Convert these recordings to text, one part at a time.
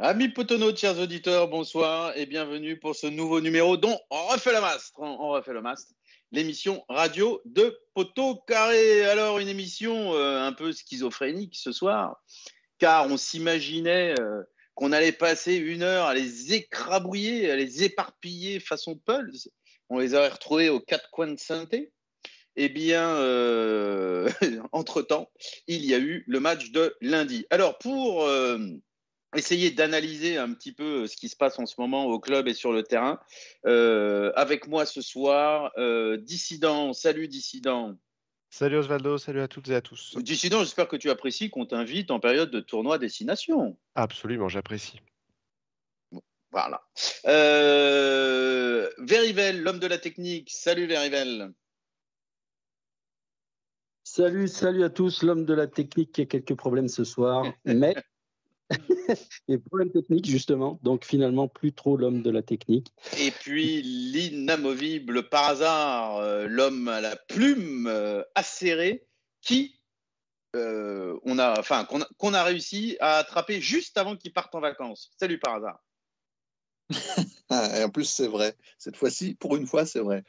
Amis Potono, chers auditeurs, bonsoir et bienvenue pour ce nouveau numéro dont on refait le mastre. On refait le mastre, l'émission radio de Poteau Carré. Alors, une émission euh, un peu schizophrénique ce soir, car on s'imaginait euh, qu'on allait passer une heure à les écrabouiller, à les éparpiller façon Pulse. On les aurait retrouvés aux quatre coins de synthé. Eh bien, euh, entre-temps, il y a eu le match de lundi. Alors, pour essayer d'analyser un petit peu ce qui se passe en ce moment au club et sur le terrain, euh, avec moi ce soir, Dissident. Salut, Dissident. Salut Osvaldo, salut à toutes et à tous. Dissident, j'espère que tu apprécies qu'on t'invite en période de tournoi destination. Absolument, j'apprécie. Voilà. Euh, Verivel, l'homme de la technique. Salut Verivel. Salut, salut à tous. L'homme de la technique qui a quelques problèmes ce soir, mais et problème technique justement. Donc finalement, plus trop l'homme de la technique. Et puis l'inamovible par hasard, euh, l'homme à la plume euh, acérée qui euh, on a, enfin qu'on a, qu'on a réussi à attraper juste avant qu'il parte en vacances. Salut par hasard. et en plus, c'est vrai. Cette fois-ci, pour une fois, c'est vrai.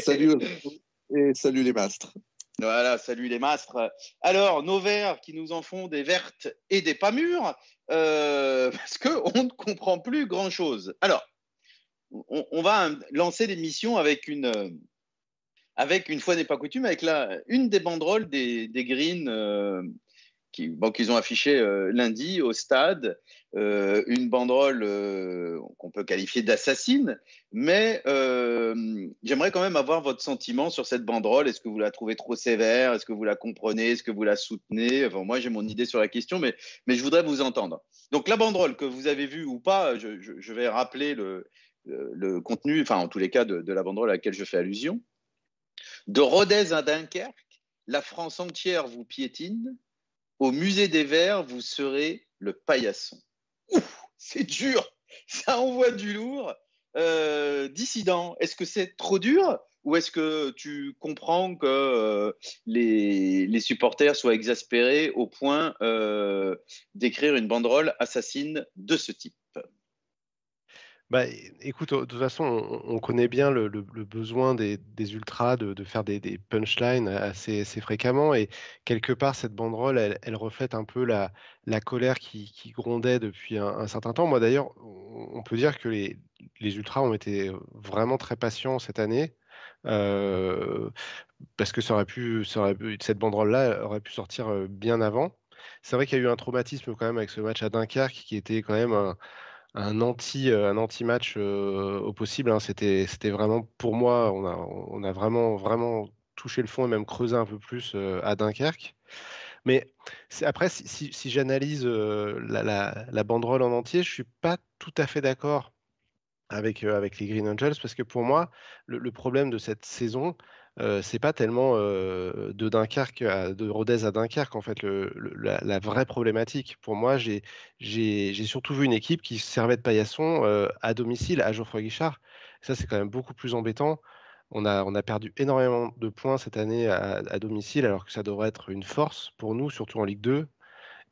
Salut et salut les mastres. Voilà, salut les mastres. Alors, nos verts qui nous en font des vertes et des pas mûres, euh, parce qu'on ne comprend plus grand-chose. Alors, on, va lancer l'émission avec une, avec une fois n'est pas coutume, avec la, une des banderoles des, des Greens euh, qui, bon, qu'ils ont affiché euh, lundi au stade, euh, une banderole euh, qu'on peut qualifier d'assassine, mais j'aimerais quand même avoir votre sentiment sur cette banderole. Est-ce que vous la trouvez trop sévère? Est-ce que vous la comprenez? Est-ce que vous la soutenez? Moi, j'ai mon idée sur la question, mais, je voudrais vous entendre. Donc, la banderole, que vous avez vue ou pas, je, vais rappeler le, contenu, enfin, en tous les cas, de la banderole à laquelle je fais allusion. De Rodez à Dunkerque, la France entière vous piétine au musée des Verts, vous serez le paillasson. C'est dur, ça envoie du lourd. Euh, dissident, est-ce que c'est trop dur ou est-ce que tu comprends que euh, les, supporters soient exaspérés au point euh, d'écrire une banderole assassine de ce type? Bah, écoute, de toute façon, on, on connaît bien le, besoin des, ultras de, faire des, punchlines assez, fréquemment. Et quelque part, cette banderole, elle, reflète un peu la, colère qui, grondait depuis un, certain temps. Moi, d'ailleurs, on peut dire que les, ultras ont été vraiment très patients cette année. Parce que ça aurait pu, cette banderole-là aurait pu sortir bien avant. C'est vrai qu'il y a eu un traumatisme quand même avec ce match à Dunkerque qui était quand même un, un anti euh, un anti match euh, au possible. Hein. C'était c'était vraiment pour moi on a on a vraiment vraiment touché le fond et même creusé un peu plus euh, à Dunkerque. Mais après si, si, j'analyse la, la, banderole en entier, je suis pas tout à fait d'accord avec avec les Green Angels parce que pour moi le problème de cette saison euh, c'est pas tellement euh, de Dunkerque à, de Rodez à Dunkerque en fait la, vraie problématique. Pour moi, j'ai surtout vu une équipe qui servait de paillasson euh, à domicile à Geoffroy Guichard. Ça, c'est quand même beaucoup plus embêtant. On a, on a perdu énormément de points cette année à, à, domicile, alors que ça devrait être une force pour nous, surtout en Ligue 2.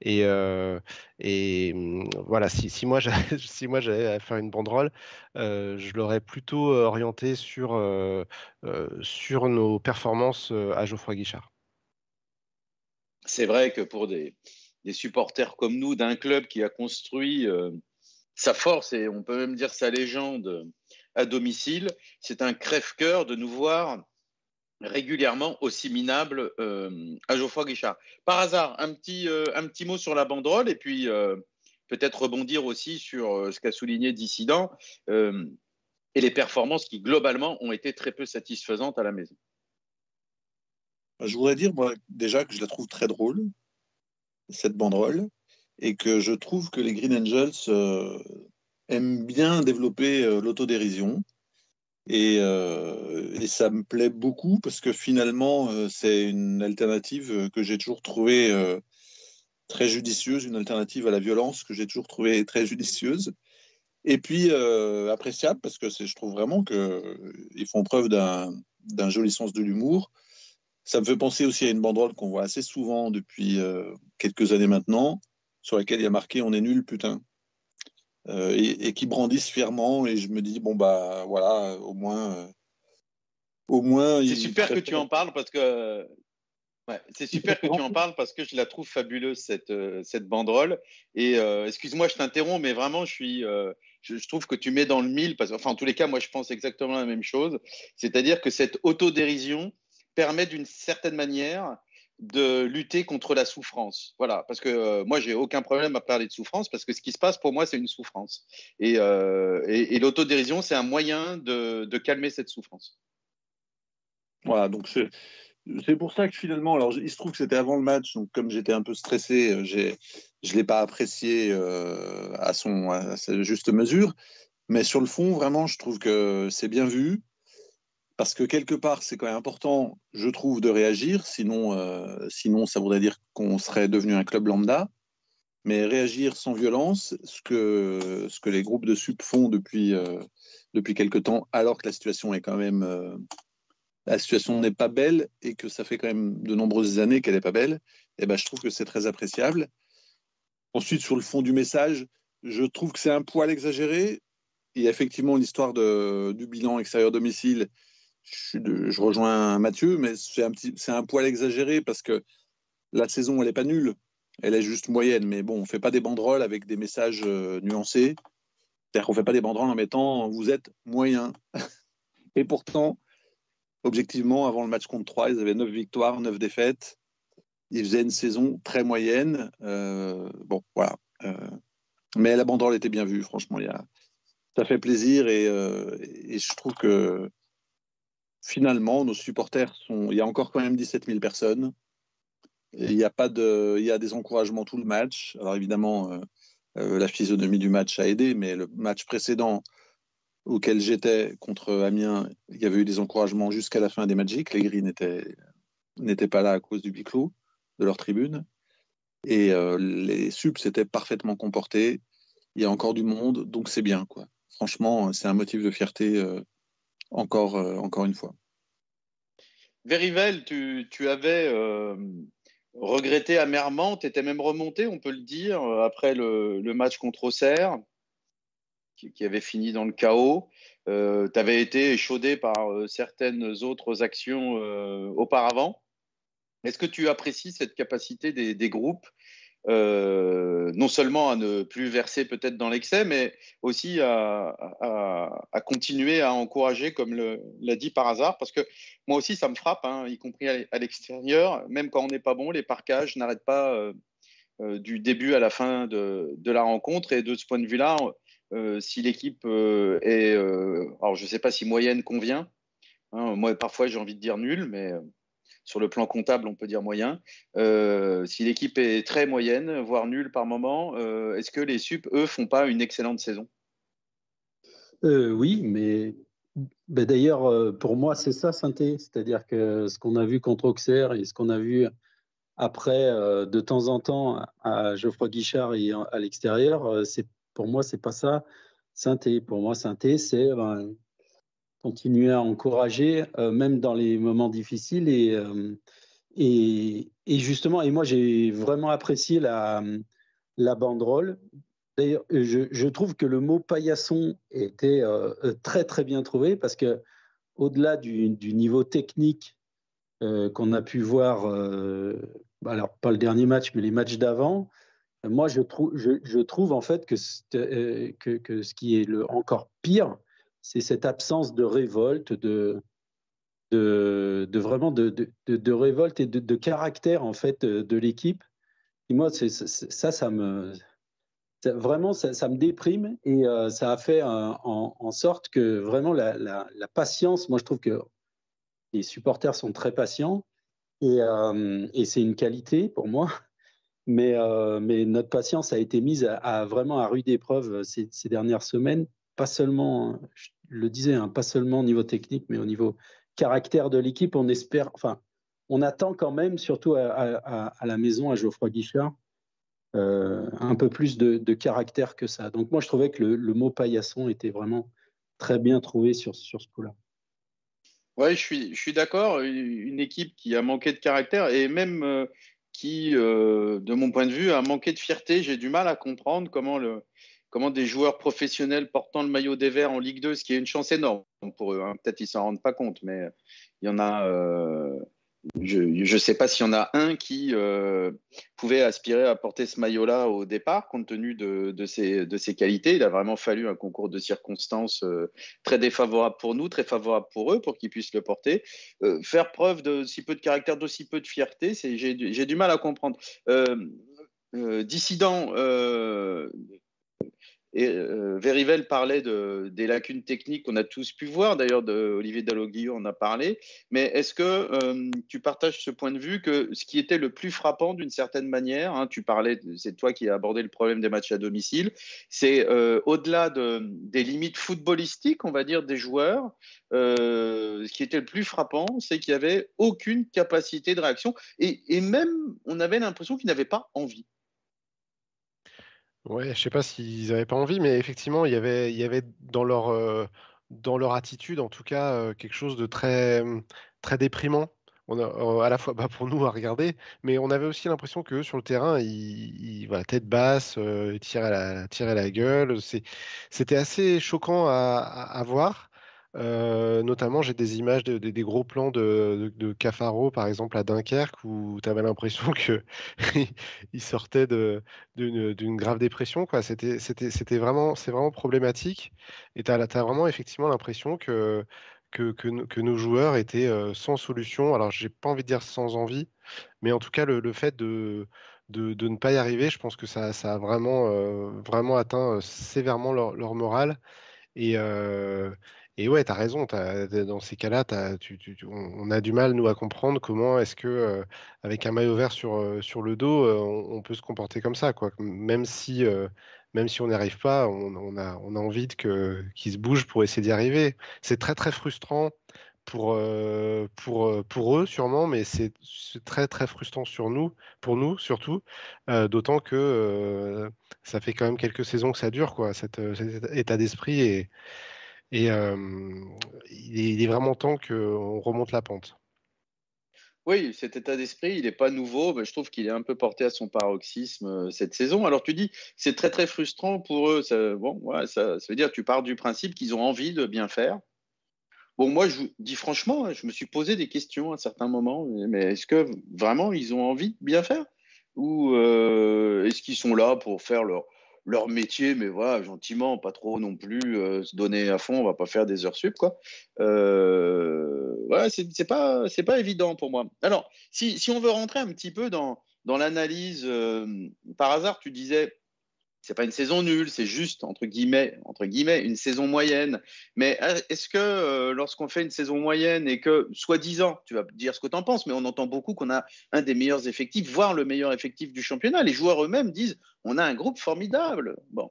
Et, euh, mmh, voilà, si, moi j'avais à faire une banderole, euh, je l'aurais plutôt orienté sur, euh, sur nos performances à Geoffroy Guichard. C'est vrai que pour des, des supporters comme nous, d'un club qui a construit sa force et on peut même dire sa légende à domicile, c'est un crève-cœur de nous voir régulièrement aussi minable euh, à Geoffroy Guichard. Par hasard, un petit, euh, un petit mot sur la banderole et puis euh, peut-être rebondir aussi sur euh, ce qu'a souligné Dissident et les performances qui globalement ont été très peu satisfaisantes à la maison. Je voudrais dire déjà que je la trouve très drôle, cette banderole, et que je trouve que les Green Angels aiment bien développer l'autodérision et, euh, et, ça me plaît beaucoup parce que finalement, euh, c'est une alternative que j'ai toujours trouvée euh, très judicieuse, une alternative à la violence que j'ai toujours trouvée très judicieuse. Et puis euh, appréciable parce que je trouve vraiment qu'ils font preuve d'un joli sens de l'humour. Ça me fait penser aussi à une banderole qu'on voit assez souvent depuis euh, quelques années maintenant, sur laquelle il y a marqué On est nul, putain. Et, qui brandissent fièrement. Et je me dis, bon, bah voilà, au moins. au moins c'est super que tu en parles parce que c'est super que tu en parles parce que je la trouve fabuleuse cette, euh, cette banderole. Et euh, excuse-moi, je t'interromps, mais vraiment, je suis, euh, je, trouve que tu mets dans le mille. Parce, enfin, en tous les cas, moi, je pense exactement la même chose. C'est-à-dire que cette autodérision permet d'une certaine manière de lutter contre la souffrance. Voilà, parce que moi, j'ai aucun problème à parler de souffrance parce que ce qui se passe pour moi, c'est une souffrance. Et, et l'autodérision, c'est un moyen de, calmer cette souffrance. Voilà, donc c'est pour ça que finalement, alors il se trouve que c'était avant le match, donc comme j'étais un peu stressé, euh, je ne l'ai pas apprécié euh, à, son, à sa juste mesure. Mais sur le fond, vraiment, je trouve que c'est bien vu. Parce que quelque part, c'est quand même important, je trouve, de réagir. Sinon, euh, sinon ça voudrait dire qu'on serait devenu un club lambda. Mais réagir sans violence, ce que, ce que les groupes de sup font depuis, depuis quelque temps, alors que la situation est quand même la situation n'est pas belle et que ça fait quand même de nombreuses années qu'elle n'est pas belle, et eh ben, je trouve que c'est très appréciable. Ensuite, sur le fond du message, je trouve que c'est un poil exagéré. Il y a effectivement l'histoire du bilan extérieur domicile. Je, rejoins Mathieu, mais c'est un, poil exagéré parce que la saison, elle n'est pas nulle. Elle est juste moyenne. Mais bon, on ne fait pas des banderoles avec des messages euh, nuancés. C'est-à-dire qu'on ne fait pas des banderoles en mettant vous êtes moyen. Et pourtant, objectivement, avant le match contre Troyes, ils avaient 9 victoires, 9 défaites. Ils faisaient une saison très moyenne. Euh, bon, voilà. Euh, mais la banderole était bien vue, franchement. Ça fait plaisir et, je trouve que finalement, nos supporters sont. Il y a encore quand même 17 000 personnes. il y a pas de, il y a des encouragements tout le match. Alors évidemment, la physionomie du match a aidé, mais le match précédent, auquel j'étais contre Amiens, il y avait eu des encouragements jusqu'à la fin des Magic. Les Gris n'étaient pas là à cause du huis clos de leur tribune. Et euh, les subs s'étaient parfaitement comportés. Il y a encore du monde, donc c'est bien. Quoi. Franchement, c'est un motif de fierté euh, encore, euh, encore une fois. Verivel, tu, tu avais regretté amèrement, tu étais même remonté, on peut le dire, après le, le match contre Auxerre qui, avait fini dans le chaos. Euh, tu avais été échaudé par euh, certaines autres actions euh, auparavant. Est-ce que tu apprécies cette capacité des, groupes, non seulement à ne plus verser peut-être dans l'excès, mais aussi à, continuer à encourager, comme l'a dit par hasard Parce que moi aussi, ça me frappe, hein, y compris à, l'extérieur, même quand on n'est pas bon, les parcages n'arrêtent pas. du début à la fin de, la rencontre. Et de ce point de vue-là, euh, si l'équipe euh, est, euh, alors je ne sais pas si moyenne convient. Hein, moi, parfois, j'ai envie de dire nul, mais sur le plan comptable, on peut dire moyen. si l'équipe est très moyenne, voire nulle par moment, est-ce que les sup, eux, font pas une excellente saison? Oui, mais ben, d'ailleurs, pour moi, c'est ça, synthé. C'est-à-dire que ce qu'on a vu contre Auxerre et ce qu'on a vu après, de temps en temps, à Geoffroy Guichard et à l'extérieur, pour moi, c'est pas ça. Synthé, pour moi, synthé, c'est ben, continuer à encourager, euh, même dans les moments difficiles. Et, euh, et, et, justement, et moi, j'ai vraiment apprécié la, la banderole. D'ailleurs, je, je, trouve que le mot paillasson était euh, très, très bien trouvé parce que au-delà du, du, niveau technique qu'on a pu voir, alors pas le dernier match, mais les matchs d'avant, moi, je trouve, je, trouve en fait que, que, que, ce qui est le, encore pire, c'est cette absence de révolte, de, vraiment de, révolte et de, caractère en fait de l'équipe. Et moi, ça, ça me vraiment, ça, me déprime et euh, ça a fait en, en, sorte que vraiment la, patience. Moi, je trouve que les supporters sont très patients et, euh, c'est une qualité pour moi. Mais, euh, notre patience a été mise à, vraiment à rude épreuve euh, ces, dernières semaines, pas seulement, je le disais, hein, pas seulement au niveau technique, mais au niveau caractère de l'équipe. On espère, enfin, on attend quand même, surtout à, la maison, à Geoffroy Guichard, euh, un peu plus de, caractère que ça. Donc moi, je trouvais que le, mot paillasson était vraiment très bien trouvé sur, sur ce coup-là. Oui, je suis, d'accord. Une équipe qui a manqué de caractère et même qui, euh, de mon point de vue, a manqué de fierté. J'ai du mal à comprendre comment le, comment des joueurs professionnels portant le maillot des Verts en Ligue 2, ce qui est une chance énorme pour eux. Hein. Peut-être ils s'en rendent pas compte, mais il y en a. Euh, je ne sais pas s'il y en a un qui euh, pouvait aspirer à porter ce maillot-là au départ, compte tenu de, ses, qualités. Il a vraiment fallu un concours de circonstances euh, très défavorable pour nous, très favorable pour eux, pour qu'ils puissent le porter. Faire preuve de si peu de caractère, d'aussi peu de fierté, j'ai du mal à comprendre. dissident et euh, Verivel parlait de, des lacunes techniques qu'on a tous pu voir, d'ailleurs Olivier Dalloglio en a parlé, mais est-ce que euh, tu partages ce point de vue que ce qui était le plus frappant d'une certaine manière, hein, tu parlais, c'est toi qui as abordé le problème des matchs à domicile, c'est euh, au-delà de, des limites footballistiques, on va dire, des joueurs, ce qui était le plus frappant, c'est qu'il n'y avait aucune capacité de réaction. Et même on avait l'impression qu'ils n'avaient pas envie. Ouais, je sais pas s'ils n'avaient pas envie, mais effectivement, il y avait, il y avait dans leur, euh, dans leur attitude, en tout cas, euh, quelque chose de très, mmh, très déprimant. On a, euh, à la fois bah, pour nous à regarder, mais on avait aussi l'impression que sur le terrain, ils, voilà, tête basse, tiraient la, tiraient la gueule. C'était assez choquant à, à voir. Euh, notamment, j'ai des images de, des gros plans de, Cafaro, par exemple, à Dunkerque, où tu avais l'impression qu'il sortait d'une grave dépression. C'était vraiment, problématique. Et tu as, vraiment effectivement l'impression que, nos joueurs étaient euh, sans solution. Alors, j'ai pas envie de dire sans envie, mais en tout cas, le, fait de, ne pas y arriver, je pense que ça, a vraiment, euh, atteint sévèrement leur, leur morale. Et, et ouais, tu as raison, dans ces cas-là, on, a du mal, nous, à comprendre comment est-ce que, euh, avec un maillot vert sur, euh, sur le dos, euh, on, peut se comporter comme ça. Quoi. Même, si, même si on n'y arrive pas, on, a, on a envie qu'ils se bougent pour essayer d'y arriver. C'est très, très frustrant pour, pour, pour eux, sûrement, mais c'est, très, très frustrant sur nous, pour nous, surtout, d'autant que ça fait quand même quelques saisons que ça dure, quoi, cet, cet état d'esprit. Et, et il, est, vraiment temps qu'on remonte la pente. Oui, cet état d'esprit, il n'est pas nouveau, mais je trouve qu'il est un peu porté à son paroxysme cette saison. Alors tu dis, c'est très très frustrant pour eux. Ça, bon, ça, veut dire tu pars du principe qu'ils ont envie de bien faire. Bon, moi, je vous dis franchement, je me suis posé des questions à certains moments, mais est-ce que vraiment ils ont envie de bien faire? Ou est-ce qu'ils sont là pour faire leur, leur métier, mais voilà, gentiment, pas trop non plus euh, se donner à fond, on va pas faire des heures sup, quoi. Euh, voilà, c'est pas, pas évident pour moi. Alors, si, si, on veut rentrer un petit peu dans, dans l'analyse, euh, par hasard, tu disais, c'est pas une saison nulle, c'est juste entre guillemets, une saison moyenne. Mais euh, est-ce que euh, lorsqu'on fait une saison moyenne et que, soi-disant, tu vas dire ce que tu en penses, mais on entend beaucoup qu'on a un des meilleurs effectifs, voire le meilleur effectif du championnat. Les joueurs eux-mêmes disent, on a un groupe formidable. Bon,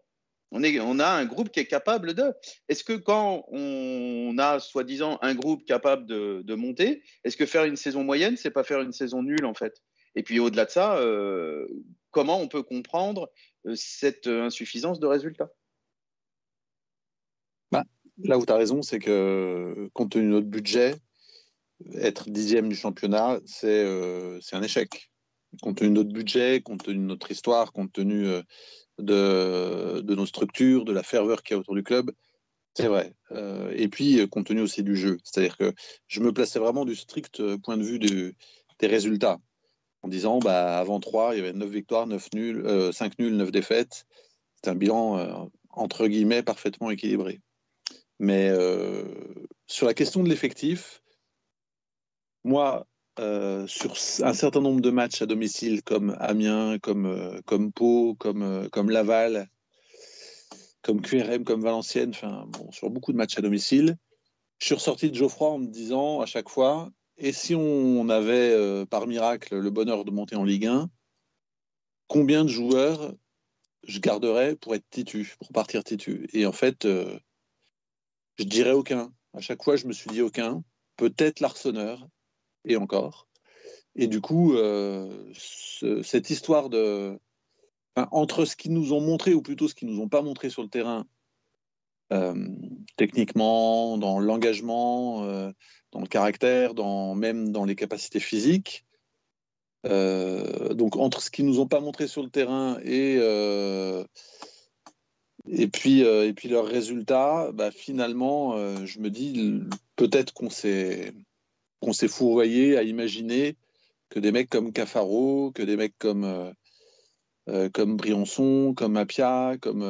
on, a un groupe qui est capable de. Est-ce que quand on a soi-disant un groupe capable de, monter, est-ce que faire une saison moyenne, c'est pas faire une saison nulle en fait? Et puis au-delà de ça, euh, comment on peut comprendre cette euh, insuffisance de résultats bah, Là où tu as raison, c'est que compte tenu de notre budget, être dixième du championnat, c'est euh, un échec. Compte tenu de notre budget, compte tenu de notre histoire, compte tenu euh, de, de, nos structures, de la ferveur qu'il y a autour du club, c'est vrai. Euh, et puis, compte tenu aussi du jeu. C'est-à-dire que je me plaçais vraiment du strict point de vue des résultats en disant bah, avant 3, il y avait 9 victoires, 9 nuls, euh, 5 nuls, 9 défaites. C'est un bilan euh, entre guillemets parfaitement équilibré. Mais euh, sur la question de l'effectif, moi, euh, sur un certain nombre de matchs à domicile, comme Amiens, comme, comme Pau, comme, comme Laval, comme QRM, comme Valenciennes, enfin, bon, sur beaucoup de matchs à domicile, je suis ressorti de Geoffroy en me disant à chaque fois et si on avait, euh, par miracle, le bonheur de monter en Ligue 1, combien de joueurs je garderais pour être titu, pour partir titu Et en fait, euh, je dirais aucun. À chaque fois, je me suis dit aucun. Peut-être l'Arseneur, et encore. Et du coup, euh, ce, cette histoire de. Entre ce qu'ils nous ont montré, ou plutôt ce qu'ils nous ont pas montré sur le terrain, techniquement, dans l'engagement, euh, dans le caractère, dans, même dans les capacités physiques. Euh, donc entre ce qu'ils nous ont pas montré sur le terrain et, euh, Et puis, euh, et puis leurs résultats, bah, finalement, euh, je me dis peut-être qu'on s'est qu'on s'est fourvoyé à imaginer que des mecs comme Cafaro, que des mecs comme euh, comme Briançon, comme Apia, comme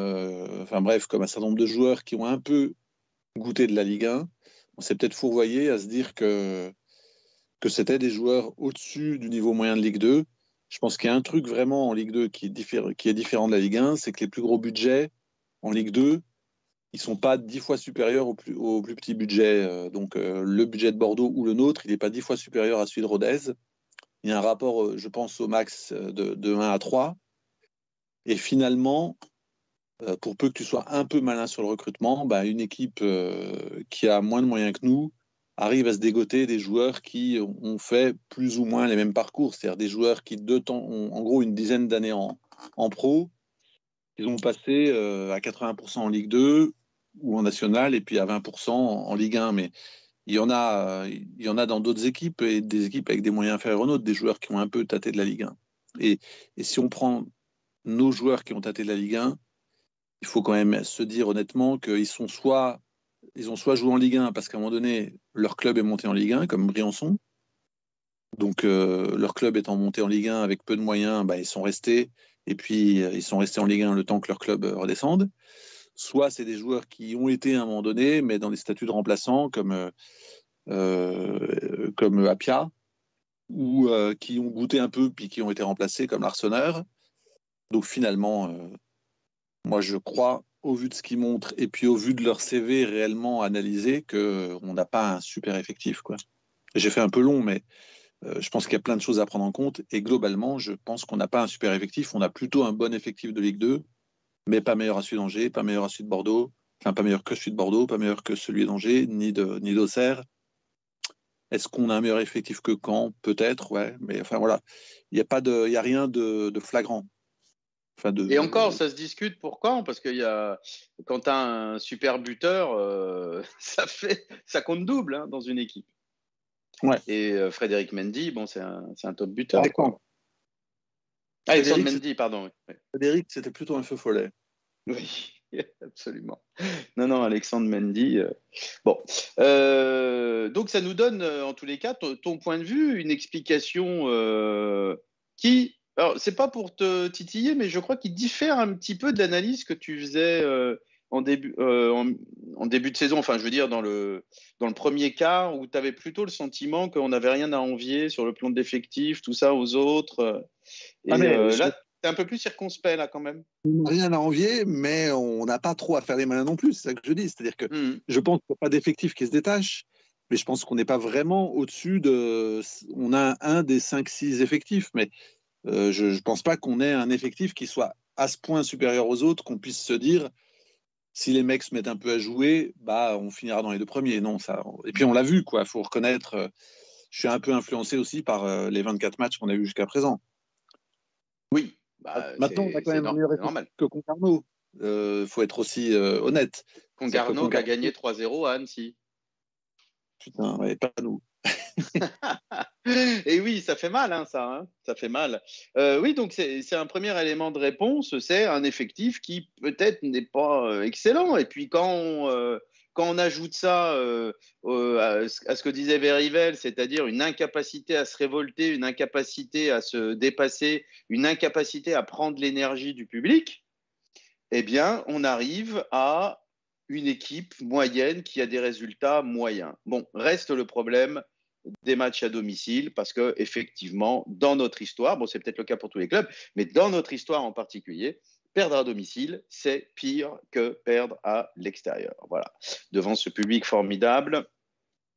enfin bref, comme un certain nombre de joueurs qui ont un peu goûté de la Ligue 1, on s'est peut-être fourvoyé à se dire que que c'était des joueurs au-dessus du niveau moyen de Ligue 2. Je pense qu'il y a un truc vraiment en Ligue 2 qui est, qui est différent de la Ligue 1, c'est que les plus gros budgets en Ligue 2, ils sont pas dix fois supérieurs au plus, au plus petit budget. Euh, donc euh, le budget de Bordeaux ou le nôtre, il n'est pas dix fois supérieur à celui de Rodez. Il y a un rapport, euh, je pense, au max de, de 1 à 3. Et finalement, pour peu que tu sois un peu malin sur le recrutement, bah, une équipe qui a moins de moyens que nous arrive à se dégoter des joueurs qui ont fait plus ou moins les mêmes parcours, c'est-à-dire des joueurs qui deux temps, ont en gros une dizaine d'années en, en pro, ils ont passé euh, à 80% en Ligue 2 ou en National et puis à 20% en, Ligue 1. Mais il y en a, il y en a dans d'autres équipes et des équipes avec des moyens inférieurs aux nôtres, des joueurs qui ont un peu tâté de la Ligue 1. Et, et, si on prend nos joueurs qui ont tâté de la Ligue 1, il faut quand même se dire honnêtement qu'ils sont soit ils ont soit joué en Ligue 1 parce qu'à un moment donné leur club est monté en Ligue 1 comme Briançon, donc euh, leur club étant monté en Ligue 1 avec peu de moyens, bah, ils sont restés et puis euh, ils sont restés en Ligue 1 le temps que leur club euh, redescende. Soit c'est des joueurs qui ont été à un moment donné, mais dans des statuts de remplaçants comme, comme Apia, ou qui ont goûté un peu puis qui ont été remplacés comme l'Arseneur. Donc finalement, moi je crois, au vu de ce qu'ils montrent et puis au vu de leur CV réellement analysé, qu'on n'a pas un super effectif. J'ai fait un peu long, mais euh, je pense qu'il y a plein de choses à prendre en compte. Et globalement, je pense qu'on n'a pas un super effectif. On a plutôt un bon effectif de Ligue 2, mais pas meilleur à celui d'Angers, pas meilleur à celui de Bordeaux. Enfin, pas meilleur que celui de Bordeaux, pas meilleur que celui d'Angers, ni d'Auxerre. Ni Est-ce qu'on a un meilleur effectif que Caen? Peut-être, ouais. Mais enfin, voilà. Il n'y a, de, a rien de, de flagrant. Enfin de, Et encore, ça se discute pour Caen, parce que y a, quand tu as un super buteur, euh, ça, fait, ça compte double hein, dans une équipe. Ouais. Et euh, Frédéric Mendy, bon, c'est un, un, top buteur. Ah, Alexandre Mendy, pardon. Frédéric, c'était plutôt un feu follet. Oui, absolument. Non, non, Alexandre Mendy. Euh... Bon. Donc, ça nous donne, en tous les cas, ton point de vue, une explication qui. Alors, c'est pas pour te titiller, mais je crois qu'il diffère un petit peu de l'analyse que tu faisais en début, euh, en, début de saison, enfin je veux dire dans le, dans le premier quart, où tu avais plutôt le sentiment qu'on n'avait rien à envier sur le plan d'effectifs, tout ça aux autres. Et ah, euh, là, tu es un peu plus circonspect là quand même. Rien à envier, mais on n'a pas trop à faire les malins non plus, c'est ça que je dis. C'est-à-dire que hmm. je pense qu'il n'y a pas d'effectifs qui se détachent, mais je pense qu'on n'est pas vraiment au-dessus de. On a un des 5-6 effectifs, mais euh, je ne pense pas qu'on ait un effectif qui soit à ce point supérieur aux autres qu'on puisse se dire si les mecs se mettent un peu à jouer, bah, on finira dans les deux premiers. Non, ça. Et puis on l'a vu, quoi. Faut reconnaître. Euh, je suis un peu influencé aussi par euh, les 24 matchs qu'on a vus jusqu'à présent. Oui. Bah, Maintenant, on a quand même un meilleur normal. que Concarneau. Il faut être aussi honnête. Concarneau qui a gagné 3-0 à Annecy. Putain, ouais, pas nous. Et oui, ça fait mal, hein, ça. Hein ça fait mal. Euh, oui, donc c'est un premier élément de réponse. C'est un effectif qui peut-être n'est pas euh, excellent. Et puis quand on, euh, quand on ajoute ça à, ce que disait Verivel, c'est-à-dire une incapacité à se révolter, une incapacité à se dépasser, une incapacité à prendre l'énergie du public, eh bien, on arrive à une équipe moyenne qui a des résultats moyens. Bon, reste le problème des matchs à domicile parce que effectivement, dans notre histoire, bon, c'est peut-être le cas pour tous les clubs, mais dans notre histoire en particulier, perdre à domicile, c'est pire que perdre à l'extérieur. Voilà. Devant ce public formidable,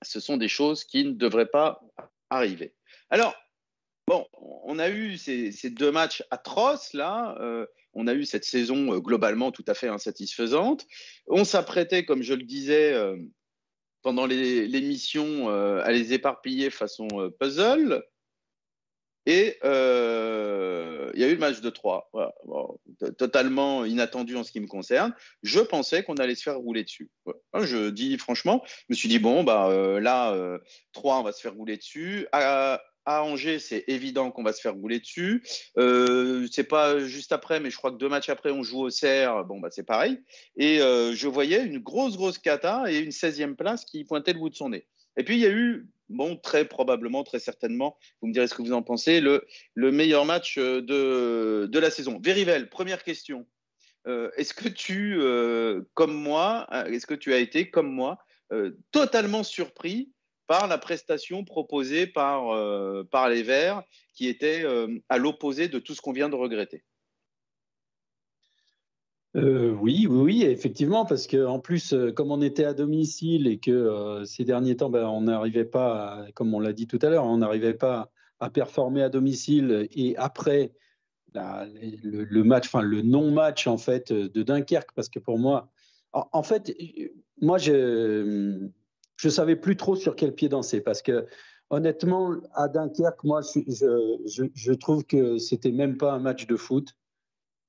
ce sont des choses qui ne devraient pas arriver. Alors, bon, on a eu ces, deux matchs atroces là. Euh, on a eu cette saison euh, globalement tout à fait insatisfaisante. On s'apprêtait, comme je le disais, euh, pendant l'émission euh, à les éparpiller façon euh, puzzle. Et euh, il y a eu le match de 3, totalement inattendu en ce qui me concerne. Je pensais qu'on allait se faire rouler dessus. Je dis franchement, je me suis dit, bon, bah, là, 3, on va se faire rouler dessus. À Angers, c'est évident qu'on va se faire rouler dessus. Euh, c'est pas juste après, mais je crois que deux matchs après, on joue au CR. Bon, bah, c'est pareil. Et euh, je voyais une grosse, grosse cata et une 16e place qui pointait le bout de son nez. Et puis, il y a eu, bon, très probablement, très certainement, vous me direz ce que vous en pensez, le, le meilleur match euh, de, de la saison. Verivel, première question. Euh, est-ce que tu, comme moi, est-ce que tu as été, comme moi, totalement surpris par la prestation proposée par, euh, par les Verts, qui était euh, à l'opposé de tout ce qu'on vient de regretter. Euh, oui, oui, effectivement, parce qu'en plus, comme on était à domicile et que ces derniers temps, ben, on n'arrivait pas, comme on l'a dit tout à l'heure, on n'arrivait pas à performer à domicile et après le, match, enfin le non-match en fait de Dunkerque, parce que pour moi, en fait, moi, je, je savais plus trop sur quel pied danser parce que honnêtement, à Dunkerque, moi, je, trouve que c'était même pas un match de foot.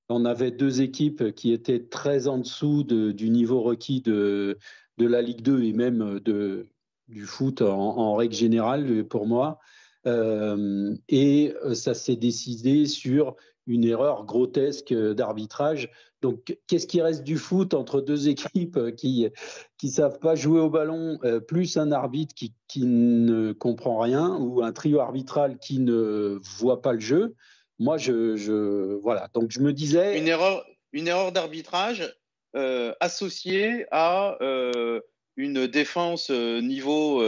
On avait deux équipes qui étaient très en dessous du niveau requis de, la Ligue 2 et même de, du foot en, règle générale pour moi. Euh, et ça s'est décidé sur une erreur grotesque d'arbitrage donc, qu'est-ce qui reste du foot entre deux équipes qui qui savent pas jouer au ballon, euh, plus un arbitre qui, qui, ne comprend rien ou un trio arbitral qui ne voit pas le jeu? Moi, je, je voilà. Donc, je me disais une erreur, une erreur d'arbitrage euh, associée à euh, une défense niveau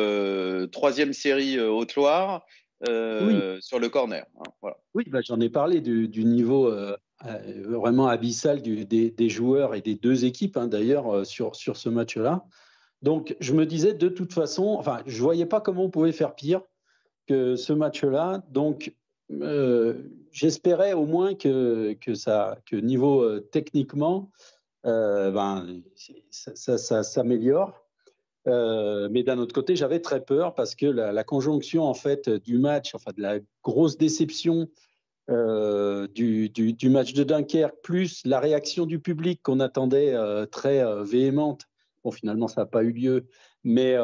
troisième série Haute-Loire sur le corner. Hein, oui, bah, j'en ai parlé du, du niveau euh, vraiment abyssal des, joueurs et des deux équipes, hein, d'ailleurs, euh, sur, sur ce match-là. Donc, je me disais, de toute façon, enfin, je ne voyais pas comment on pouvait faire pire que ce match-là. Donc, euh, j'espérais au moins que, que, ça, que niveau techniquement, ben, ça, ça, s'améliore. mais d'un autre côté, j'avais très peur parce que la, la, conjonction en fait du match, enfin de la grosse déception euh, du, match de Dunkerque, plus la réaction du public qu'on attendait euh, très euh, véhémente. Bon, finalement, ça n'a pas eu lieu. Mais,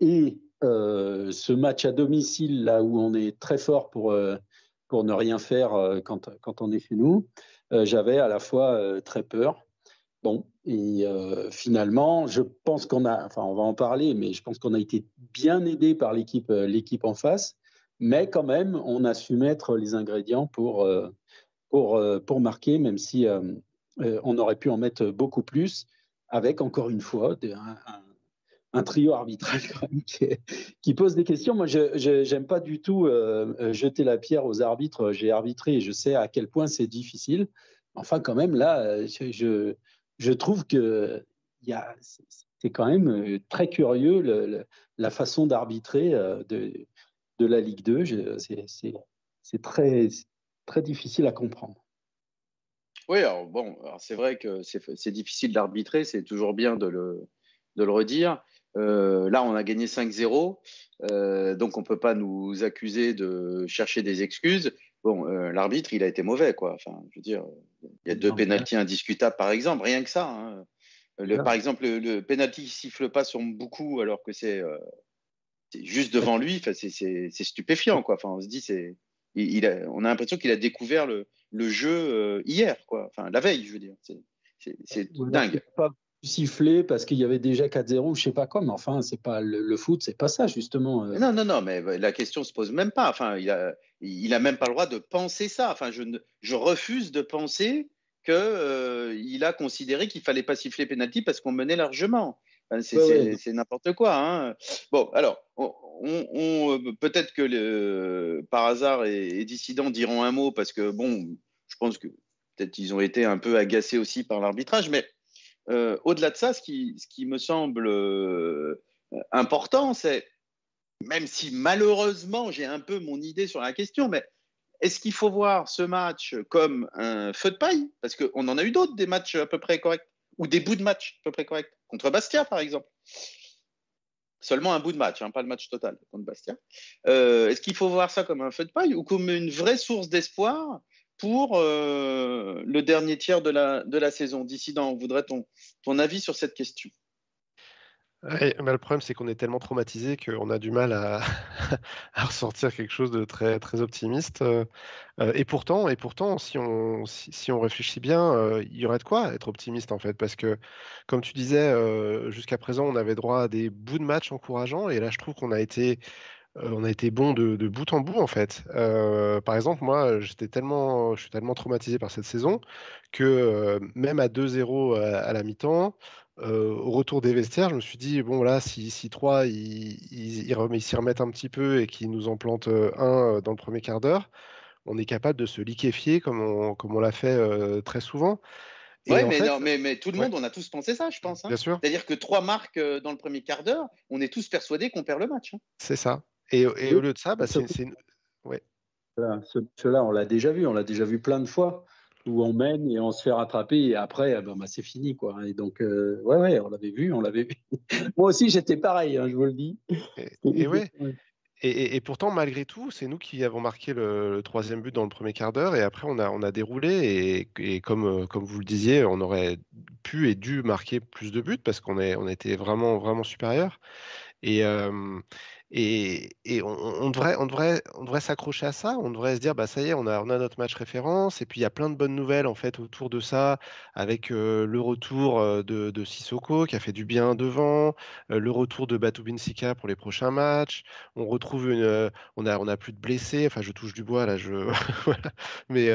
et ce match à domicile, là où on est très fort pour, pour ne rien faire quand, quand on est chez nous, j'avais à la fois très peur. Bon, et finalement, je pense qu'on a, enfin, on va en parler, mais je pense qu'on a été bien aidé par l'équipe en face. Mais quand même, on a su mettre les ingrédients pour, euh, pour, euh, pour marquer, même si euh, on aurait pu en mettre beaucoup plus, avec encore une fois un, trio arbitral qui, pose des questions. Moi, je n'aime pas du tout jeter la pierre aux arbitres. J'ai arbitré et je sais à quel point c'est difficile. Enfin, quand même, là, je, je trouve que c'est quand même très curieux la façon d'arbitrer de la Ligue 2, c'est très, très difficile à comprendre. Oui, alors bon, c'est vrai que c'est difficile d'arbitrer, c'est toujours bien de le, de le redire. Euh, là, on a gagné 5-0, euh, donc on ne peut pas nous accuser de chercher des excuses. Bon, euh, l'arbitre, il a été mauvais, quoi. Enfin, je veux dire, il y a deux pénalties indiscutables, par exemple, rien que ça. Hein. Le, par exemple, le, le pénalty qui siffle pas sur beaucoup, alors que c'est juste devant lui, c'est stupéfiant. Quoi. Enfin, on se dit, c'est, il, a, on a l'impression qu'il a découvert le, le jeu euh, hier, quoi. Enfin, la veille, je veux dire. C'est dingue. Pas sifflé parce qu'il y avait déjà 4-0, je sais pas quoi, mais enfin, c'est pas le, le foot, c'est pas ça, justement. Euh. Non, non, non, mais la question se pose même pas. Enfin, il a, il a même pas le droit de penser ça. Enfin, je, je refuse de penser qu'il euh, il a considéré qu'il fallait pas siffler penalty parce qu'on menait largement. C'est n'importe quoi. Hein. Bon, alors, on, peut-être que le, par hasard, les, dissidents diront un mot parce que, bon, je pense que peut-être ils ont été un peu agacés aussi par l'arbitrage, mais euh, au-delà de ça, ce qui, ce qui me semble euh, important, c'est, même si malheureusement j'ai un peu mon idée sur la question, mais est-ce qu'il faut voir ce match comme un feu de paille? Parce qu'on en a eu d'autres, des matchs à peu près corrects ou des bouts de match à peu près corrects. Contre Bastia, par exemple. Seulement un bout de match, hein, pas le match total contre Bastia. Euh, est-ce qu'il faut voir ça comme un feu de paille ou comme une vraie source d'espoir pour euh, le dernier tiers de la, saison? Dissident, on voudrait ton avis sur cette question. Le problème, c'est qu'on est tellement traumatisé qu'on a du mal à, ressortir quelque chose de très, très optimiste. Euh, euh, et pourtant, et pourtant, si on, si, on réfléchit bien, euh, il y aurait de quoi être optimiste en fait, parce que, comme tu disais, jusqu'à présent, on avait droit à des bouts de match encourageants, et là, je trouve qu'on a été, on a été bon de, bout en bout en fait. par exemple, moi, j'étais tellement, je suis tellement traumatisé par cette saison que même à 2-0 à la mi-temps au retour des vestiaires, je me suis dit, bon, là, si, si 3, ils s'y remettent un petit peu et qu'ils nous en plantent un dans le premier quart d'heure, on est capable de se liquéfier comme on, comme on l'a fait très souvent. Oui, mais, mais, mais, tout le monde, on a tous pensé ça, je pense. Hein. Bien sûr. C'est-à-dire que trois marques dans le premier quart d'heure, on est tous persuadés qu'on perd le match. Hein. C'est ça. Et, et, au lieu de ça, bah, c'est. Ouais. Cela, on l'a déjà vu, on l'a déjà vu plein de fois où on mène et on se fait rattraper et après, ben, bah, c'est fini. Quoi. Et donc, euh, ouais, ouais, on l'avait vu, on l'avait vu. Moi aussi, j'étais pareil, hein, je vous le dis. Et, ouais. Et, pourtant, malgré tout, c'est nous qui avons marqué le, troisième but dans le premier quart d'heure et après, on a, on a déroulé. Et, comme, euh, comme vous le disiez, on aurait pu et dû marquer plus de buts parce qu'on on était vraiment, vraiment supérieur. Et, euh, et, on, devrait, on devrait, on devrait s'accrocher à ça. On devrait se dire, bah ça y est, on a, on a notre match référence. Et puis il y a plein de bonnes nouvelles en fait autour de ça, avec le retour de, de, Sissoko qui a fait du bien devant, le retour de Batu Binsika pour les prochains matchs. On retrouve une, on a, on a plus de blessés. Enfin, je touche du bois là, je, mais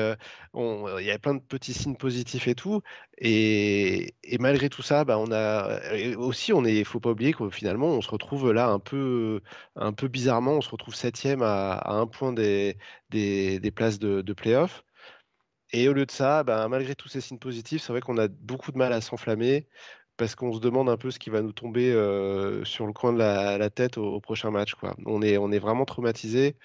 il y a plein de petits signes positifs et tout. Et, malgré tout ça, bah, on a aussi, on est, faut pas oublier que finalement, on se retrouve là un peu un peu bizarrement, on se retrouve septième à, un point des, des, places de, de play-off. Et au lieu de ça, ben, malgré tous ces signes positifs, c'est vrai qu'on a beaucoup de mal à s'enflammer parce qu'on se demande un peu ce qui va nous tomber euh, sur le coin de la, tête au, prochain match. On, est, on est vraiment traumatisé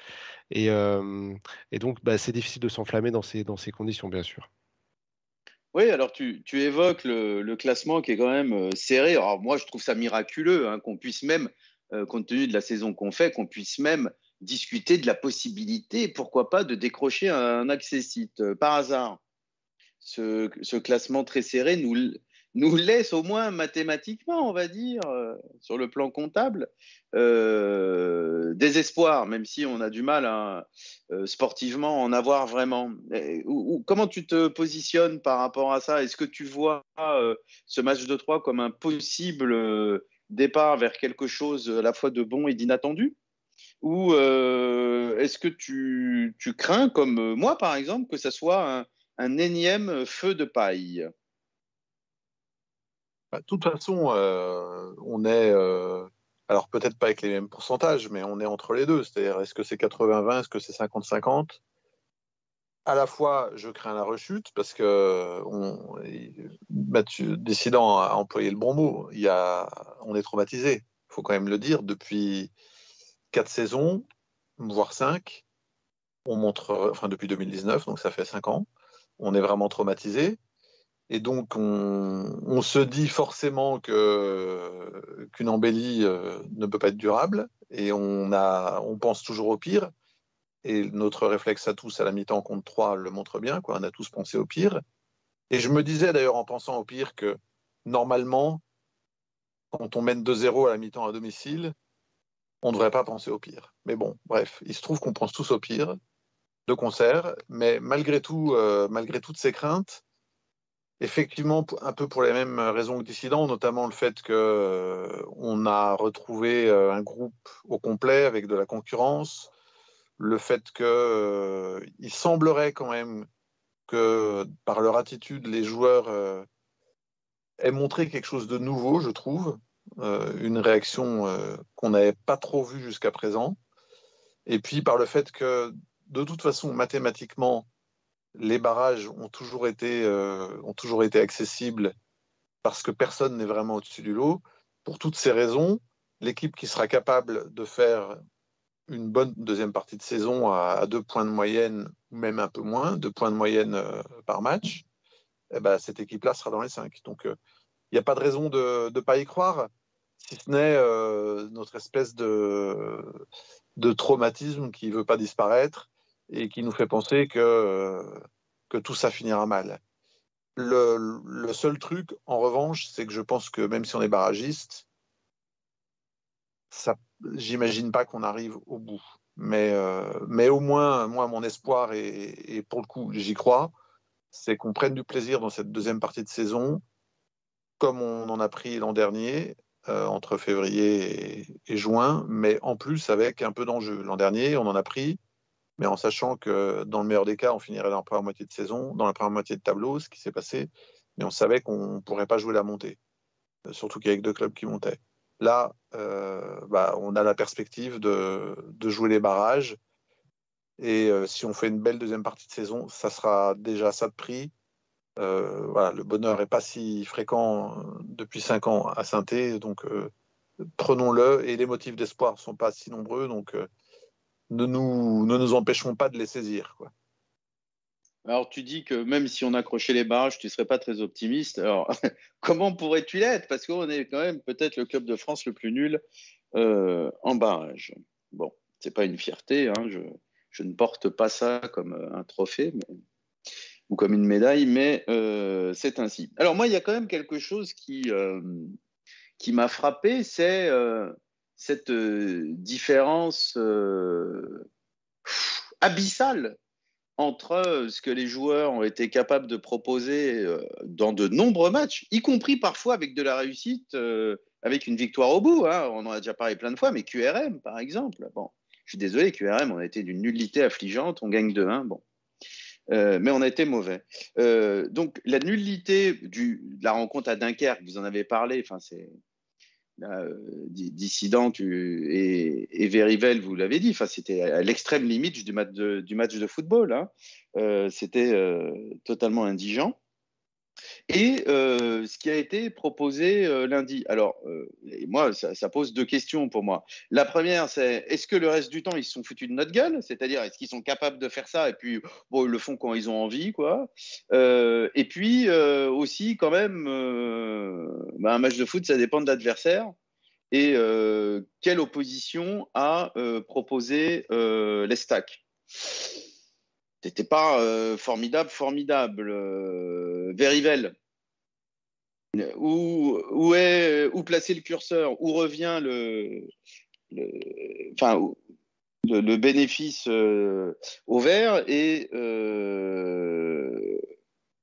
et, euh, donc bah, c'est difficile de s'enflammer dans ces, dans ces conditions, bien sûr. Oui, alors tu, tu évoques le, le, classement qui est quand même euh, serré. Alors moi, je trouve ça miraculeux hein, qu'on puisse même euh, compte tenu de la saison qu'on fait, qu'on puisse même discuter de la possibilité, pourquoi pas, de décrocher un accès-site euh, par hasard. Ce, classement très serré nous, laisse au moins mathématiquement, on va dire, euh, sur le plan comptable, euh, des espoirs, même si on a du mal à sportivement en avoir vraiment. comment tu te positionnes par rapport à ça? Est-ce que tu vois ce match de 3 comme un possible départ vers quelque chose à la fois de bon et d'inattendu? Ou euh, est-ce que tu, crains, comme moi par exemple, que ça soit un, énième feu de paille? Bah, De toute façon, euh, on est, euh, alors peut-être pas avec les mêmes pourcentages, mais on est entre les deux. C'est-à-dire, est-ce que c'est 80-20, est-ce que c'est 50-50 à la fois, je crains la rechute parce que, on, décidant à employer le bon mot, il y a, on est traumatisé. Il faut quand même le dire. Depuis quatre saisons, voire cinq, on montre, enfin depuis 2019, donc ça fait cinq ans, on est vraiment traumatisé. Et donc, on, se dit forcément que, qu'une embellie euh, ne peut pas être durable. Et on, a, on pense toujours au pire. Et notre réflexe à tous à la mi-temps contre 3 le montre bien. On a tous pensé au pire. Et je me disais d'ailleurs en pensant au pire que normalement, quand on mène 2-0 à la mi-temps à domicile, on ne devrait pas penser au pire. Mais bon, bref, il se trouve qu'on pense tous au pire de concert. Mais malgré tout, euh, malgré toutes ces craintes, effectivement, un peu pour les mêmes raisons que dissidents, notamment le fait qu'on euh, a retrouvé euh, un groupe au complet avec de la concurrence, le fait qu'il euh, semblerait quand même que par leur attitude, les joueurs euh, aient montré quelque chose de nouveau, je trouve, euh, une réaction qu'on n'avait pas trop vue jusqu'à présent. Et puis par le fait que, de toute façon, mathématiquement, les barrages ont toujours été, ont toujours été accessibles parce que personne n'est vraiment au-dessus du lot. Pour toutes ces raisons, l'équipe qui sera capable de faire une bonne deuxième partie de saison à, deux points de moyenne, même un peu moins, deux points de moyenne euh, par match, eh ben, cette équipe-là sera dans les cinq. Donc, il euh, n'y a pas de raison de ne pas y croire, si ce n'est euh, notre espèce de, de traumatisme qui ne veut pas disparaître et qui nous fait penser que, que tout ça finira mal. Le, le seul truc, en revanche, c'est que je pense que même si on est barragiste, ça, j'imagine pas qu'on arrive au bout. Mais, mais au moins, moi, mon espoir, et, pour le coup, j'y crois, c'est qu'on prenne du plaisir dans cette deuxième partie de saison, comme on en a pris l'an dernier, entre février et, juin, mais en plus avec un peu d'enjeu. L'an dernier, on en a pris, mais en sachant que dans le meilleur des cas, on finirait dans la première moitié de saison, dans la première moitié de tableau, ce qui s'est passé, mais on savait qu'on ne pourrait pas jouer la montée, euh, surtout qu'avec deux clubs qui montaient. Là, euh, bah, on a la perspective de, jouer les barrages, et euh, si on fait une belle deuxième partie de saison, ça sera déjà ça de prix. voilà, le bonheur n'est pas si fréquent depuis cinq ans à saint donc prenons-le, et les motifs d'espoir ne sont pas si nombreux, donc ne nous, empêchons pas de les saisir. Alors, tu dis que même si on accrochait les barrages, tu ne serais pas très optimiste. Alors, comment pourrais-tu l'être? Parce qu'on est quand même peut-être le club de France le plus nul euh, en barrage. Bon, ce n'est pas une fierté. Hein, je, ne porte pas ça comme euh, un trophée ou comme une médaille, mais euh, c'est ainsi. Alors, moi, il y a quand même quelque chose qui m'a frappé c'est cette différence abyssale entre euh, ce que les joueurs ont été capables de proposer euh, dans de nombreux matchs, y compris parfois avec de la réussite, euh, avec une victoire au bout. Hein. On en a déjà parlé plein de fois, mais QRM, par exemple. Bon, je suis désolé, QRM, on a été d'une nullité affligeante, on gagne 2-1. Bon. mais on a été mauvais. donc la nullité de la rencontre à Dunkerque, vous en avez parlé, c'est euh, dissident et, et vous l'avez dit, c'était à l'extrême limite du match de, du match de football. Hein. Euh, c'était euh, totalement indigent. Et euh, ce qui a été proposé euh, lundi. Alors, euh, moi, ça, pose deux questions pour moi. La première, c'est est-ce que le reste du temps, ils se sont foutus de notre gueule? C'est-à-dire, est-ce qu'ils sont capables de faire ça Et puis, bon, ils le font quand ils ont envie, quoi. et puis, aussi, quand même, bah, un match de foot, ça dépend de l'adversaire. Et quelle opposition a proposé les stacks c'était pas formidable, formidable. Euh, Verivel, où, où, est, où placer le curseur? Où revient le, enfin, le, bénéfice euh, au vert? Et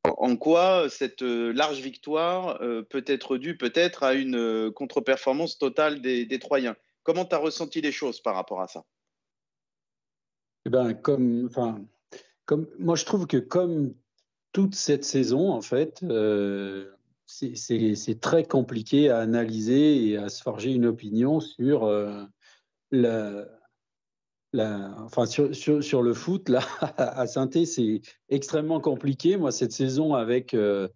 en quoi cette large victoire peut être due peut-être à une contre-performance totale des, Troyens? Comment tu as ressenti les choses par rapport à ça? Eh ben, comme, enfin, moi, je trouve que comme toute cette saison, en fait, euh, c'est très compliqué à analyser et à se forger une opinion sur, euh, enfin, sur, le foot. Là, à saint c'est extrêmement compliqué. Moi, cette saison, avec euh,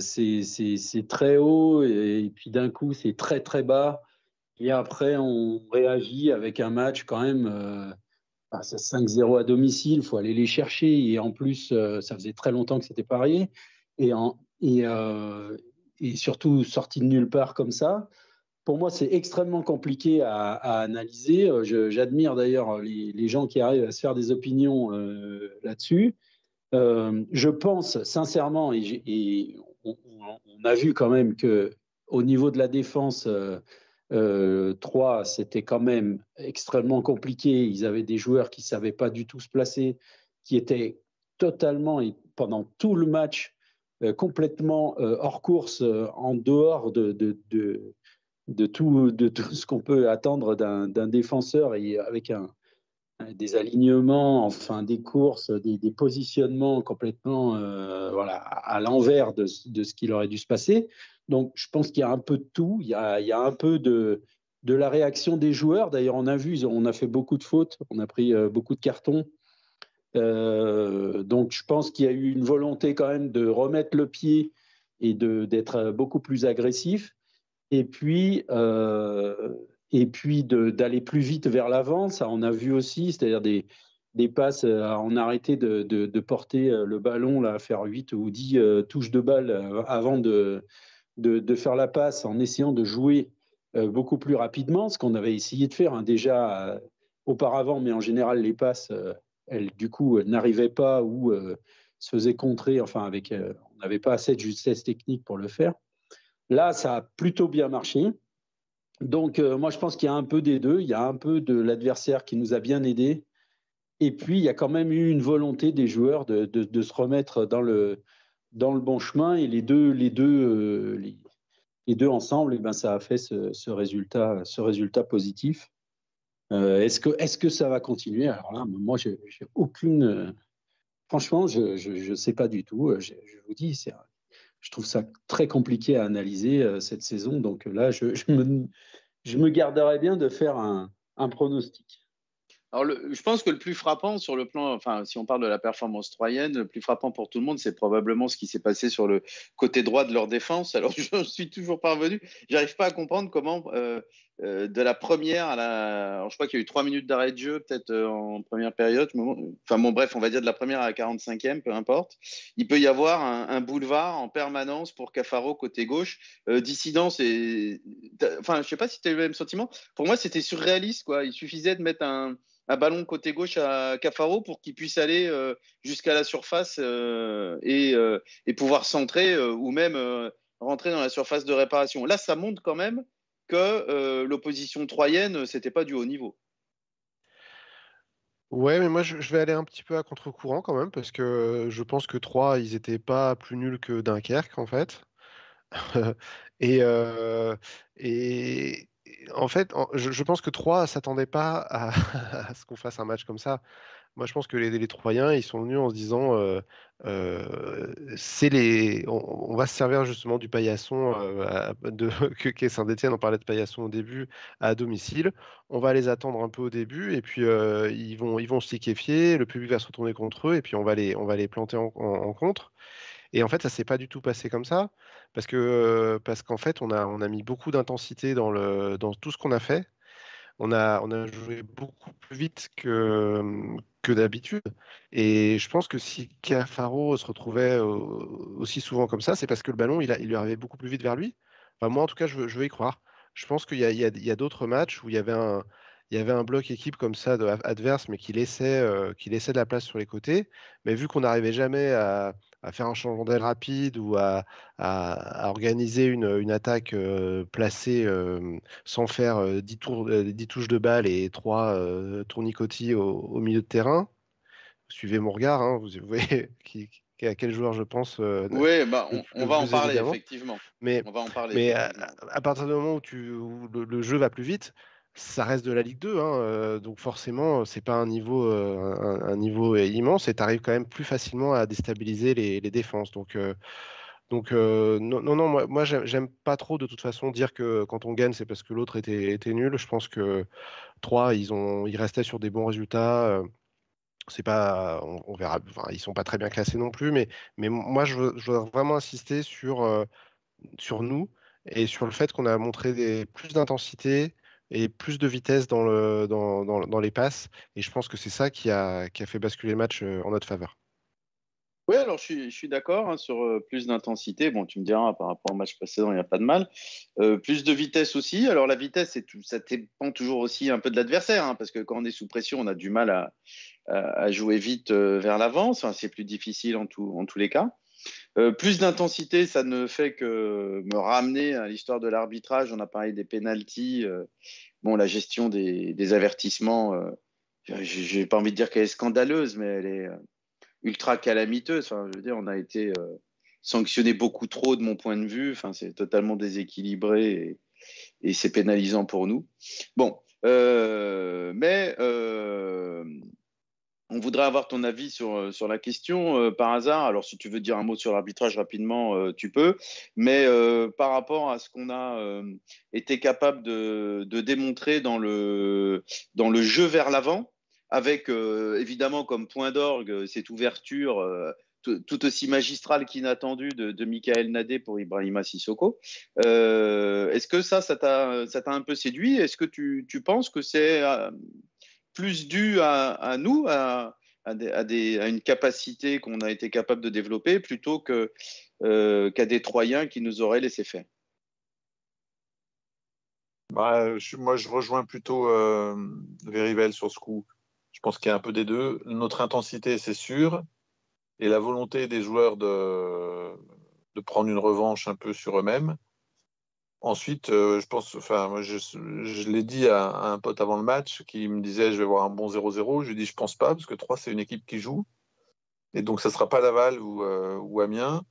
c'est très haut et, puis d'un coup, c'est très, très bas. Et après, on réagit avec un match quand même ah, c'est 5-0 à domicile, il faut aller les chercher. Et en plus, euh, ça faisait très longtemps que c'était parié. Euh, et, surtout sorti de nulle part comme ça. Pour moi, c'est extrêmement compliqué à, analyser. Euh, j'admire d'ailleurs les, gens qui arrivent à se faire des opinions là-dessus. je pense sincèrement, et, on, a vu quand même que au niveau de la défense, 3, c'était quand même extrêmement compliqué. Ils avaient des joueurs qui ne savaient pas du tout se placer, qui étaient totalement, et pendant tout le match, euh, complètement euh, hors course, euh, en dehors de, tout, ce qu'on peut attendre d'un défenseur et avec des alignements, enfin des courses, des, positionnements complètement à l'envers de, de, ce qu'il aurait dû se passer. Donc, je pense qu'il y a un peu de tout. Il y a, un peu de, la réaction des joueurs. D'ailleurs, on a vu, on a fait beaucoup de fautes, on a pris euh, beaucoup de cartons. Euh, donc, je pense qu'il y a eu une volonté quand même de remettre le pied et d'être beaucoup plus agressif. Et puis, euh, et puis d'aller plus vite vers l'avant. Ça, on a vu aussi, c'est-à-dire des, des passes, on a arrêté de, porter le ballon, là, à faire 8 ou 10 touches de balle avant de, de, faire la passe en essayant de jouer euh, beaucoup plus rapidement, ce qu'on avait essayé de faire hein, déjà euh, auparavant, mais en général, les passes, euh, elles, du coup, n'arrivaient pas ou se faisaient contrer, enfin, avec, on n'avait pas assez de justesse technique pour le faire. Là, ça a plutôt bien marché. Donc, moi, je pense qu'il y a un peu des deux. Il y a un peu de l'adversaire qui nous a bien aidés. Et puis, il y a quand même eu une volonté des joueurs de, de, se remettre dans le, dans le bon chemin. Et les deux, les deux, les, deux ensemble, et eh ben, ça a fait ce, résultat, ce résultat positif. est-ce, que, est-ce que ça va continuer? Alors là, moi, j'ai, aucune. Franchement, je ne sais pas du tout. Je, vous dis, je trouve ça très compliqué à analyser euh, cette saison. Donc là, je, me, je me garderais bien de faire un, un pronostic. Alors, je pense que le plus frappant sur le plan, enfin, si on parle de la performance troyenne, le plus frappant pour tout le monde, c'est probablement ce qui s'est passé sur le côté droit de leur défense. Alors, je suis toujours parvenu, j'arrive pas à comprendre comment, euh, euh, de la première à la. Je crois qu'il y a eu trois minutes d'arrêt de jeu, peut-être euh, en première période. Enfin, bon, bref, on va dire de la première à la 45e, peu importe. Il peut y avoir un, boulevard en permanence pour Cafaro côté gauche. dissidence et. Enfin, je sais pas si tu as eu le même sentiment. Pour moi, c'était surréaliste, quoi. Il suffisait de mettre un un ballon côté gauche à Cafaro pour qu'il puisse aller euh, jusqu'à la surface euh, euh, et, pouvoir centrer ou même rentrer dans la surface de réparation. Là, ça montre quand même que l'opposition troyenne, c'était pas du haut niveau. Ouais, mais moi je, vais aller un petit peu à contre-courant quand même parce que je pense que Troyes, ils n'étaient pas plus nuls que Dunkerque en fait. et, et, en fait, je, pense que Troyes s'attendait pas à, ce qu'on fasse un match comme ça. Moi, je pense que les, Troyens, ils sont venus en se disant, euh, euh, c'est les, on, va se servir justement du paillasson euh, de qu'est Saint-Etienne. On parlait de paillasson au début à domicile. On va les attendre un peu au début et puis ils vont, ils vont se liquéfier. Le public va se retourner contre eux et puis on va les, on va les planter en, en contre. Et en fait, ça s'est pas du tout passé comme ça, parce que parce qu'en fait, on a, on a mis beaucoup d'intensité dans, dans tout ce qu'on a fait. On a, on a joué beaucoup plus vite que, que d'habitude. Et je pense que si Cafaro se retrouvait aussi souvent comme ça, c'est parce que le ballon, il, lui arrivait beaucoup plus vite vers lui. Moi, en tout cas, je veux, y croire. Je pense qu'il y a, a, d'autres matchs où il y avait un, il y avait un bloc équipe comme ça de, adverse, mais qui laissait, qui laissait de la place sur les côtés. Mais vu qu'on n'arrivait jamais à, à faire un changement d'aile rapide ou à, à, organiser une, une attaque euh, placée euh, sans faire 10, euh, tours, 10 touches de balle et 3 tournicotis au, au, milieu de terrain. Suivez mon regard, hein, vous, voyez qui, à quel joueur je pense. oui, bah, on, va en parler effectivement. Mais, on va en parler, mais à, partir du moment où, tu, où le, jeu va plus vite, ça reste de la Ligue 2, hein, euh, donc forcément, c'est pas un niveau, euh, immense et tu arrives quand même plus facilement à déstabiliser les, défenses. Donc, euh, non, non, moi, moi j'aime pas trop de toute façon dire que quand on gagne, c'est parce que l'autre était, nul. Je pense que 3, ils, ont, ils restaient sur des bons résultats. c'est pas, on, verra, enfin, ils sont pas très bien classés non plus, mais, moi, je veux, vraiment insister sur, sur nous et sur le fait qu'on a montré plus d'intensité, et plus de vitesse dans, le, dans, les passes. Et je pense que c'est ça qui a, qui a fait basculer le match euh, en notre faveur. Oui, alors je suis, d'accord hein, sur euh, plus d'intensité. Bon, tu me diras, par rapport au match précédent, il n'y a pas de mal. Euh, plus de vitesse aussi. Alors la vitesse, ça dépend toujours aussi un peu de l'adversaire, hein, parce que quand on est sous pression, on a du mal à, jouer vite vers l'avant. Enfin, c'est plus difficile en tous les cas. Plus d'intensité, ça ne fait que me ramener à l'histoire de l'arbitrage. On a parlé des pénalties. bon, la gestion des, avertissements, euh, j'ai pas envie de dire qu'elle est scandaleuse, mais elle est ultra calamiteuse. Enfin, je veux dire, on a été euh, sanctionné beaucoup trop de mon point de vue. Enfin, c'est totalement déséquilibré et, et c'est pénalisant pour nous. Bon, euh, mais euh, on voudrait avoir ton avis sur, euh, sur la question euh, par hasard. Alors, si tu veux dire un mot sur l'arbitrage rapidement, euh, tu peux. Mais par rapport à ce qu'on a été capable de, de, démontrer dans le, dans le jeu vers l'avant, avec évidemment comme point d'orgue cette ouverture tout aussi magistrale qu'inattendue de, Michael Nadé pour Ibrahima Sissoko. Est-ce que ça, ça t'a un peu séduit? Est-ce que tu, tu penses que c'est plus dû à, nous, à, une capacité qu'on a été capable de développer, plutôt euh, qu'à des Troyens qui nous auraient laissé faire. Bah, moi, je rejoins plutôt euh, Verivel sur ce coup. Je pense qu'il y a un peu des deux. Notre intensité, c'est sûr, et la volonté des joueurs de, de prendre une revanche un peu sur eux-mêmes. Ensuite, je pense, enfin, moi, je, je l'ai dit à, un pote avant le match qui me disait je vais voir un bon 0-0. Je lui ai dit je pense pas parce que 3 c'est une équipe qui joue et donc ça sera pas Laval ou, ou Amiens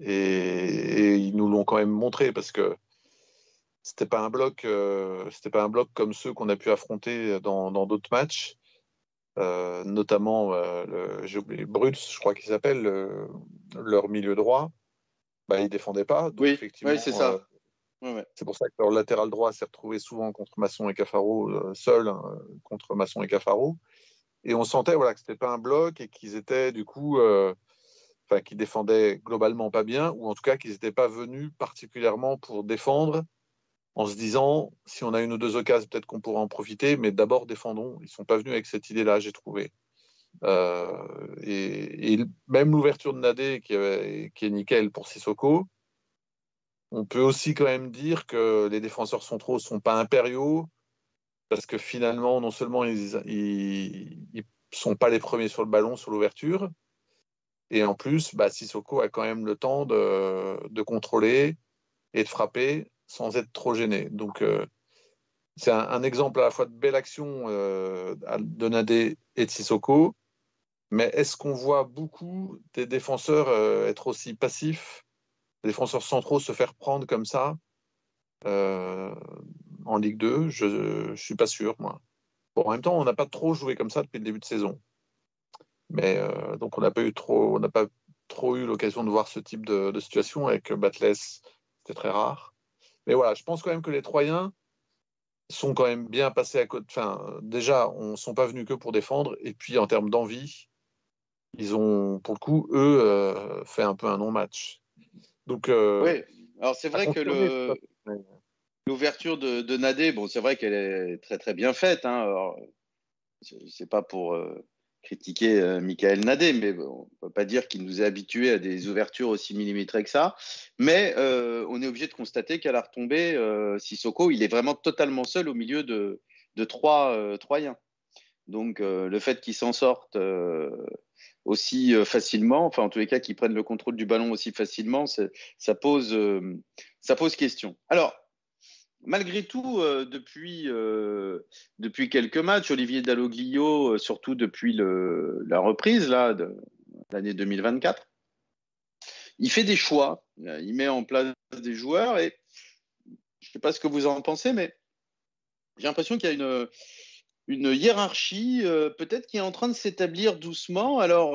et, ils nous l'ont quand même montré parce que c'était pas un bloc, c'était pas un bloc comme ceux qu'on a pu affronter dans d'autres matchs. Euh, notamment, euh, j'ai oublié, Bruts, je crois qu'il s'appelle, leur milieu droit, bah, ils ne défendaient pas. oui, effectivement, c'est ça. Euh, c'est pour ça que leur latéral droit s'est retrouvé souvent contre Masson et Cafaro, seul hein, contre Masson et Cafaro. Et on sentait voilà, que ce n'était pas un bloc et qu'ils étaient du coup, enfin, qu'ils défendaient globalement pas bien, ou en tout cas qu'ils n'étaient pas venus particulièrement pour défendre en se disant si on a une ou deux occasions, peut-être qu'on pourra en profiter, mais d'abord défendons. Ils ne sont pas venus avec cette idée-là, j'ai trouvé. Euh, et, même l'ouverture de Nadé, qui, qui, est nickel pour Sissoko, on peut aussi quand même dire que les défenseurs centraux ne sont pas impériaux, parce que finalement, non seulement ils ne sont pas les premiers sur le ballon, sur l'ouverture, et en plus, bah, Sissoko a quand même le temps de, contrôler et de frapper sans être trop gêné. Donc, euh, c'est un, exemple à la fois de belle action euh, de Nadé et de Sissoko, mais est-ce qu'on voit beaucoup des défenseurs euh, être aussi passifs, défenseurs centraux se faire prendre comme ça en Ligue 2 Je ne suis pas sûr, moi. Bon, en même temps, on n'a pas trop joué comme ça depuis le début de saison. Mais donc, on n'a pas eu trop, on n'a pas trop eu l'occasion de voir ce type de, situation avec Batles. C'était très rare. Mais voilà, je pense quand même que les Troyens sont quand même bien passés à côté. Enfin, déjà, on ne sont pas venus que pour défendre. Et puis, en termes d'envie, ils ont, pour le coup, eux, euh, fait un peu un non-match. Donc, euh, oui, alors c'est vrai que le, l'ouverture de, de Nadé, bon, c'est vrai qu'elle est très très bien faite. Hein. c'est pas pour euh, critiquer euh, Michael Nadé, mais on ne peut pas dire qu'il nous est habitué à des ouvertures aussi millimétrées que ça. Mais euh, on est obligé de constater qu'à la retombée, Sissoko, il est vraiment totalement seul au milieu de, de trois Troyens. Donc le fait qu'il s'en sorte aussi facilement, enfin en tous les cas qu'il prenne le contrôle du ballon aussi facilement, ça pose, ça pose question. Alors, malgré tout, euh, depuis, euh, depuis quelques matchs, Olivier Dalloglio, euh, surtout depuis la reprise là, de l'année 2024, il fait des choix. Il met en place des joueurs et je ne sais pas ce que vous en pensez, mais j'ai l'impression qu'il y a une, une hiérarchie peut-être qui est en train de s'établir doucement. Alors,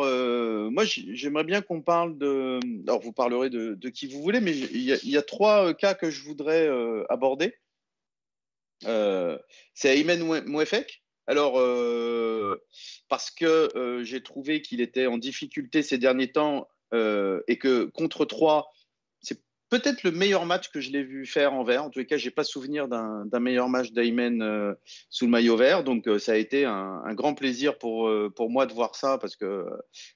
moi, j'aimerais bien qu'on parle de... Alors, vous parlerez de, qui vous voulez, mais il y, a, trois cas que je voudrais aborder. Euh, c'est Aymen Mouefek. Alors, euh, parce que euh, j'ai trouvé qu'il était en difficulté ces derniers temps et que contre 3, c'est peut-être le meilleur match que je l'ai vu faire en vert. En tous les cas, je n'ai pas souvenir d'un meilleur match d'Aymen sous le maillot vert. Donc, ça a été un, un grand plaisir pour, pour moi de voir ça parce que,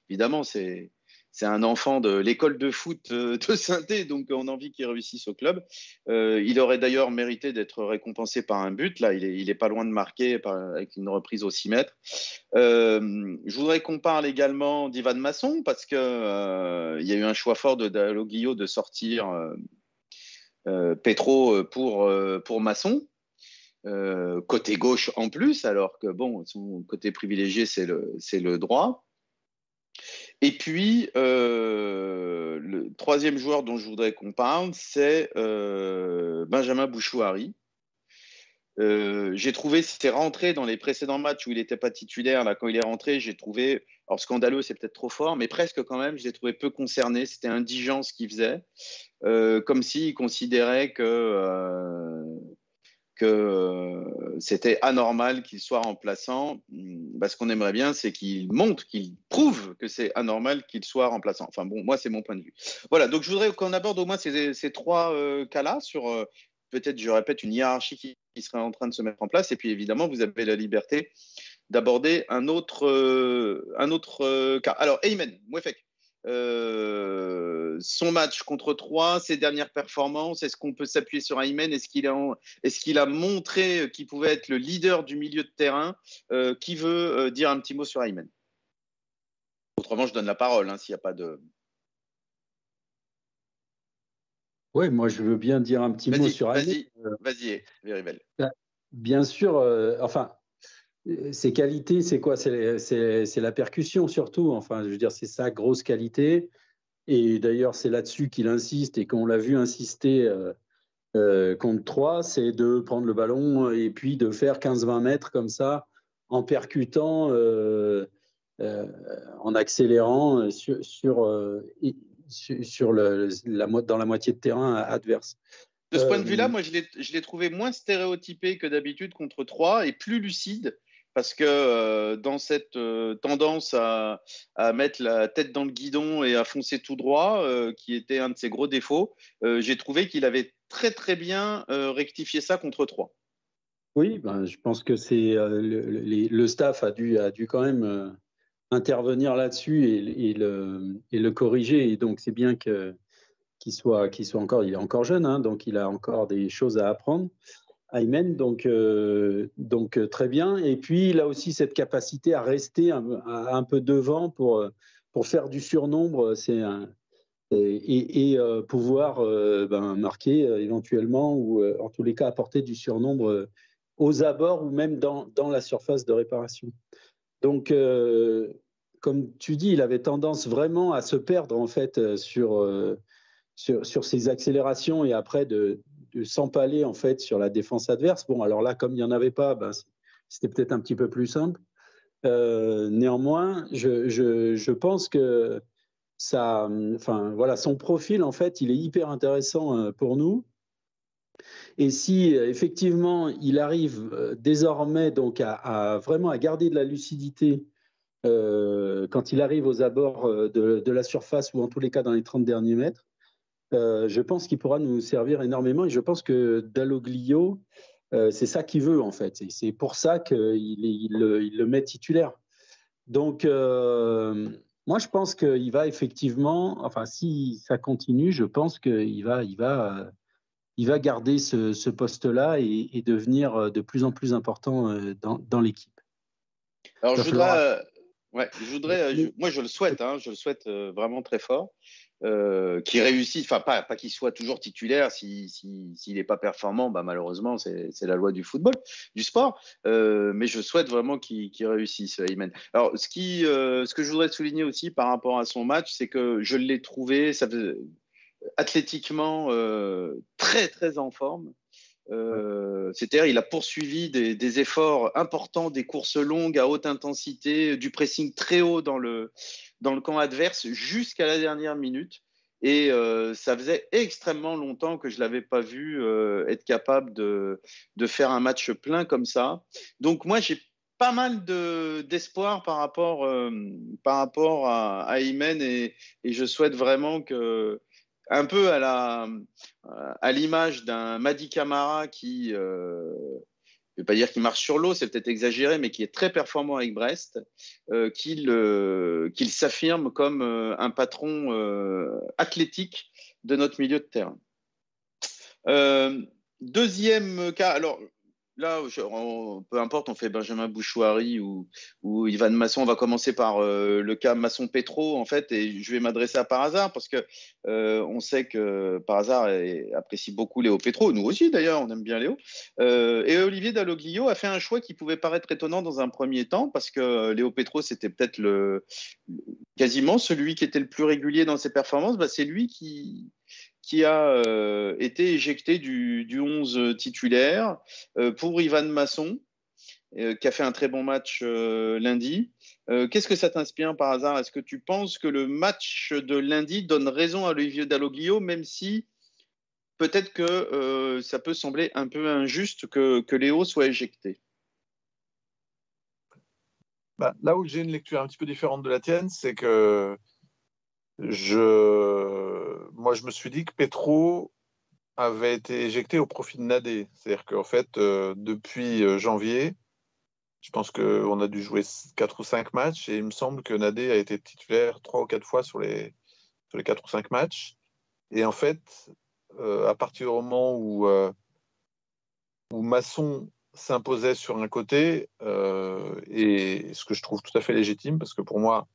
évidemment, c'est c'est un enfant de l'école de foot euh, de saint donc on a envie qu'il réussisse au club. Euh, il aurait d'ailleurs mérité d'être récompensé par un but. Là, il est, pas loin de marquer avec une reprise au 6 mètres. Euh, je voudrais qu'on parle également d'Ivan Masson parce qu'il il y a eu un choix fort de Dalloglio de sortir Petro pour, pour Masson. côté gauche en plus, alors que bon, son côté privilégié, c'est le droit. Et puis, euh, le troisième joueur dont je voudrais qu'on parle, c'est euh, Benjamin Bouchouari. Euh, j'ai trouvé, c'était rentré dans les précédents matchs où il n'était pas titulaire. Là, quand il est rentré, j'ai trouvé, alors scandaleux, c'est peut-être trop fort, mais presque quand même, je l'ai trouvé peu concerné. C'était indigent ce qu'il faisait, comme s'il considérait que que euh, c'était anormal qu'il soit remplaçant. Bah, ce qu'on aimerait bien, c'est qu'il montre, qu'il prouve que c'est anormal qu'il soit remplaçant. Enfin bon, moi, c'est mon point de vue. Voilà, donc je voudrais qu'on aborde au moins ces, trois euh, cas-là sur, euh, peut-être, je répète, une hiérarchie qui, serait en train de se mettre en place. Et puis, évidemment, vous avez la liberté d'aborder un autre, un autre cas. Alors, Ayman, Mouefek, euh, son match contre 3, ses dernières performances, est-ce qu'on peut s'appuyer sur Aymen? Est-ce qu'il a, est qu'il a montré qu'il pouvait être le leader du milieu de terrain? Euh, Qui veut euh, dire un petit mot sur Aymen? Autrement, je donne la parole hein, s'il n'y a pas de. Oui, moi je veux bien dire un petit mot sur Vas-y, vas-y, Véribel. Bah, bien sûr, enfin, ses qualités, c'est quoi? C'est la percussion surtout. Enfin, je veux dire, c'est sa grosse qualité. Et d'ailleurs, c'est là-dessus qu'il insiste et qu'on l'a vu insister euh, euh, contre 3, c'est de prendre le ballon et puis de faire 15-20 mètres comme ça, en percutant, euh, en accélérant sur, sur, le, la, dans la moitié de terrain adverse. De ce point de vue-là, moi, je l'ai trouvé moins stéréotypé que d'habitude contre 3 et plus lucide parce que euh, dans cette euh, tendance à, mettre la tête dans le guidon et à foncer tout droit, euh, qui était un de ses gros défauts, j'ai trouvé qu'il avait très très bien rectifié ça contre 3. Oui, ben, je pense que c'est le, staff a dû, a dû quand même intervenir là-dessus et, le, et, le, corriger. Et donc c'est bien que qu'il soit, soit encore, il est encore jeune, hein, donc il a encore des choses à apprendre. Donc, euh, donc euh, très bien. Et puis, il a aussi cette capacité à rester un, peu devant pour, euh, pour faire du surnombre c'est et, pouvoir ben, marquer éventuellement ou en tous les cas apporter du surnombre aux abords ou même dans, dans la surface de réparation. Donc, comme tu dis, il avait tendance vraiment à se perdre en fait sur, sur, sur ses accélérations et après de, s'empaler en fait sur la défense adverse. Bon, alors là, comme il n'y en avait pas, ben, c'était peut-être un petit peu plus simple. Euh, néanmoins, je, pense que ça, enfin, voilà, son profil, en fait, il est hyper intéressant euh, pour nous. Et si effectivement il arrive euh, désormais donc à, vraiment à garder de la lucidité quand il arrive aux abords de, la surface ou en tous les cas dans les 30 derniers mètres, euh, je pense qu'il pourra nous servir énormément et je pense que Dalloglio, euh, c'est ça qu'il veut en fait. C'est pour ça qu'il il, le met titulaire. Donc, euh, moi, je pense qu'il va effectivement, enfin, si ça continue, je pense qu'il va, il va, il va garder ce, poste-là et, devenir de plus en plus important dans, l'équipe. Alors, je voudrais, ouais, je voudrais, moi, je le souhaite, hein, je le souhaite vraiment très fort. Euh, qui réussisse, enfin pas, pas qu'il soit toujours titulaire, s'il si, n'est pas performant, bah, malheureusement c'est la loi du football, du sport, euh, mais je souhaite vraiment qu'il réussisse, Ayman. Alors ce, qui, euh, ce que je voudrais souligner aussi par rapport à son match, c'est que je l'ai trouvé ça, athlétiquement très très en forme. C'est-à-dire, il a poursuivi des, des, efforts importants, des courses longues à haute intensité, du pressing très haut dans le, dans le camp adverse jusqu'à la dernière minute. Et euh, ça faisait extrêmement longtemps que je ne l'avais pas vu euh, être capable de, de, faire un match plein comme ça. Donc moi, j'ai pas mal d'espoir par rapport, euh, par rapport à, à Imen et, et, je souhaite vraiment que, un peu à la à l'image d'un Madi Camara qui je ne vais pas dire qu'il marche sur l'eau, c'est peut-être exagéré, mais qui est très performant avec Brest, euh, euh, qu'il s'affirme comme euh, un patron athlétique de notre milieu de terrain. deuxième cas, alors là, peu importe, on fait Benjamin Bouchouari ou, ou Ivan Masson. On va commencer par euh, le cas Masson-Petro, en fait, et je vais m'adresser à Par hasard parce que euh, on sait que Par hasard apprécie beaucoup Léo Petro. Nous aussi, d'ailleurs, on aime bien Léo. Euh, et Olivier Dalloglio a fait un choix qui pouvait paraître étonnant dans un premier temps parce que Léo Petro, c'était peut-être le, quasiment celui qui était le plus régulier dans ses performances. Bah, c'est lui qui qui a euh, été éjecté du, 11 titulaire euh, pour Ivan Masson, euh, qui a fait un très bon match lundi. Qu'est-ce que ça t'inspire par hasard? Est-ce que tu penses que le match de lundi donne raison à Olivier Dalloglio, même si peut-être que ça peut sembler un peu injuste que, que Léo soit éjecté? Bah, Là où j'ai une lecture un petit peu différente de la tienne, c'est que moi, je me suis dit que Petro avait été éjecté au profit de Nadé. C'est-à-dire qu'en fait, euh, depuis euh, janvier, je pense qu'on a dû jouer 4 ou 5 matchs et il me semble que Nadé a été titulaire 3 ou 4 fois sur les, sur les 4 ou 5 matchs. Et en fait, euh, à partir du moment où Masson s'imposait sur un côté, et ce que je trouve tout à fait légitime, parce que pour moi,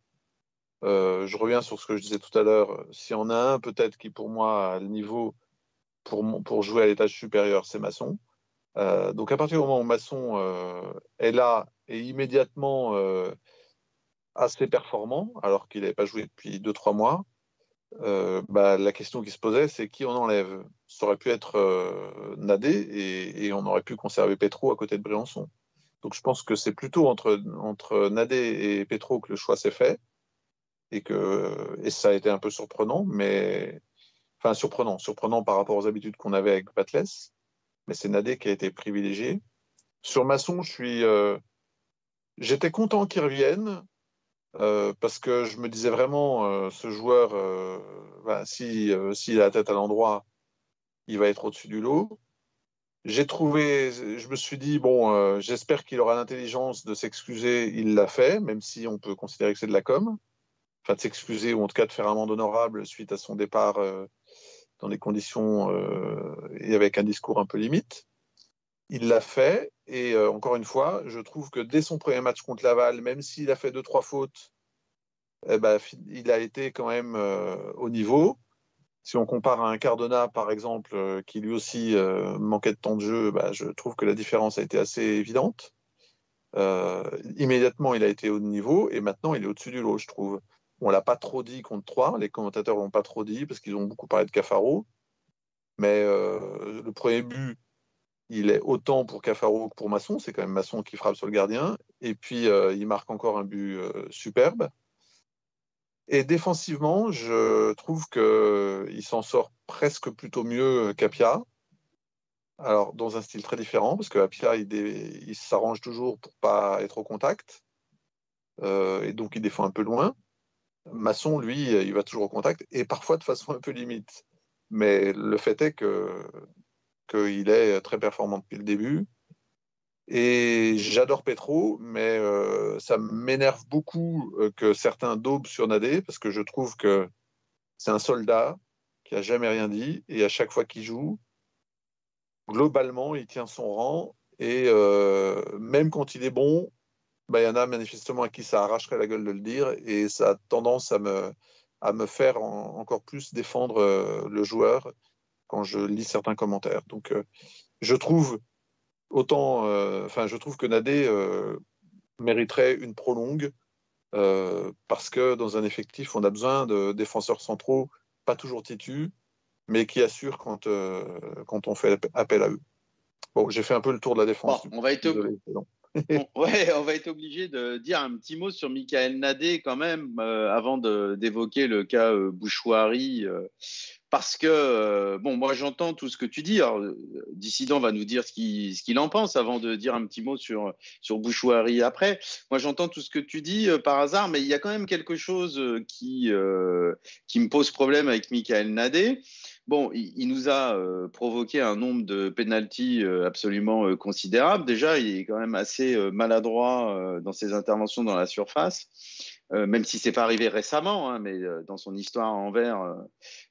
euh, je reviens sur ce que je disais tout à l'heure. Si on a un peut-être qui pour moi a le niveau pour, pour jouer à l'étage supérieur, c'est Masson. donc à partir du moment où Masson est là et immédiatement assez performant, alors qu'il n'avait pas joué depuis 2-3 mois, euh, bah, la question qui se posait, c'est qui on enlève? Ça aurait pu être euh, Nadé et, et, on aurait pu conserver Petro à côté de Briançon. Donc je pense que c'est plutôt entre, entre Nadé et Petro que le choix s'est fait et que et ça a été un peu surprenant, mais enfin surprenant, surprenant par rapport aux habitudes qu'on avait avec Patles, mais c'est Nadé qui a été privilégié. Sur Masson, je suis, euh, j'étais content qu'il revienne euh, parce que je me disais vraiment, euh, ce joueur, ben, si, s'il a la tête à l'endroit, il va être au-dessus du lot. J'ai trouvé, je me suis dit, bon, j'espère qu'il aura l'intelligence de s'excuser. Il l'a fait, même si on peut considérer que c'est de la com. Enfin, de s'excuser ou en tout cas de faire un amende honorable suite à son départ dans des conditions et avec un discours un peu limite. Il l'a fait et euh, encore une fois, je trouve que dès son premier match contre Laval, même s'il a fait deux trois fautes, eh ben, il a été quand même euh, au niveau. Si on compare à un Cardona, par exemple, euh, qui lui aussi manquait de temps de jeu, bah, je trouve que la différence a été assez évidente. immédiatement, il a été au niveau et maintenant, il est au-dessus du lot, je trouve. On l'a pas trop dit contre 3, les commentateurs l'ont pas trop dit parce qu'ils ont beaucoup parlé de Cafaro. Mais le premier but, il est autant pour Cafaro que pour Masson. C'est quand même Masson qui frappe sur le gardien. Et puis, euh, il marque encore un but euh, superbe. Et défensivement, je trouve qu'il s'en sort presque plutôt mieux qu'Apia. Alors, dans un style très différent, parce qu'Apia, il, il s'arrange toujours pour pas être au contact. Euh, et donc, il défend un peu loin. Masson, lui, il va toujours au contact, et parfois de façon un peu limite. Mais le fait est que qu'il est très performant depuis le début. Et j'adore Petro, mais euh, ça m'énerve beaucoup euh, que certains daubent sur Nadé, parce que je trouve que c'est un soldat qui a jamais rien dit, et à chaque fois qu'il joue, globalement, il tient son rang, et euh, même quand il est bon, bah, il y en a manifestement à qui ça arracherait la gueule de le dire, et ça a tendance à me, à me faire encore plus défendre le joueur quand je lis certains commentaires. Donc, euh, je trouve autant, euh, enfin, je trouve que Nadé euh, mériterait une prolongue parce que dans un effectif, on a besoin de défenseurs centraux, pas toujours titus, mais qui assurent quand, quand on fait appel à eux. Bon, j'ai fait un peu le tour de la défense. on va être ouais, on va être obligé de dire un petit mot sur Michael Nadé quand même avant d'évoquer le cas Bouchouari parce que, euh, bon, moi j'entends tout ce que tu dis. Alors, Dissident va nous dire ce qu'il en pense avant de dire un petit mot sur, sur Bouchouari après. Moi j'entends tout ce que tu dis euh, par hasard, mais il y a quand même quelque chose euh, qui, qui me pose problème avec Michael Nadé. Bon, il, nous a provoqué un nombre de pénalties absolument considérable. Déjà, il est quand même assez maladroit dans ses interventions dans la surface. Euh, même si c'est pas arrivé récemment, hein, mais euh, dans son histoire en vert, euh,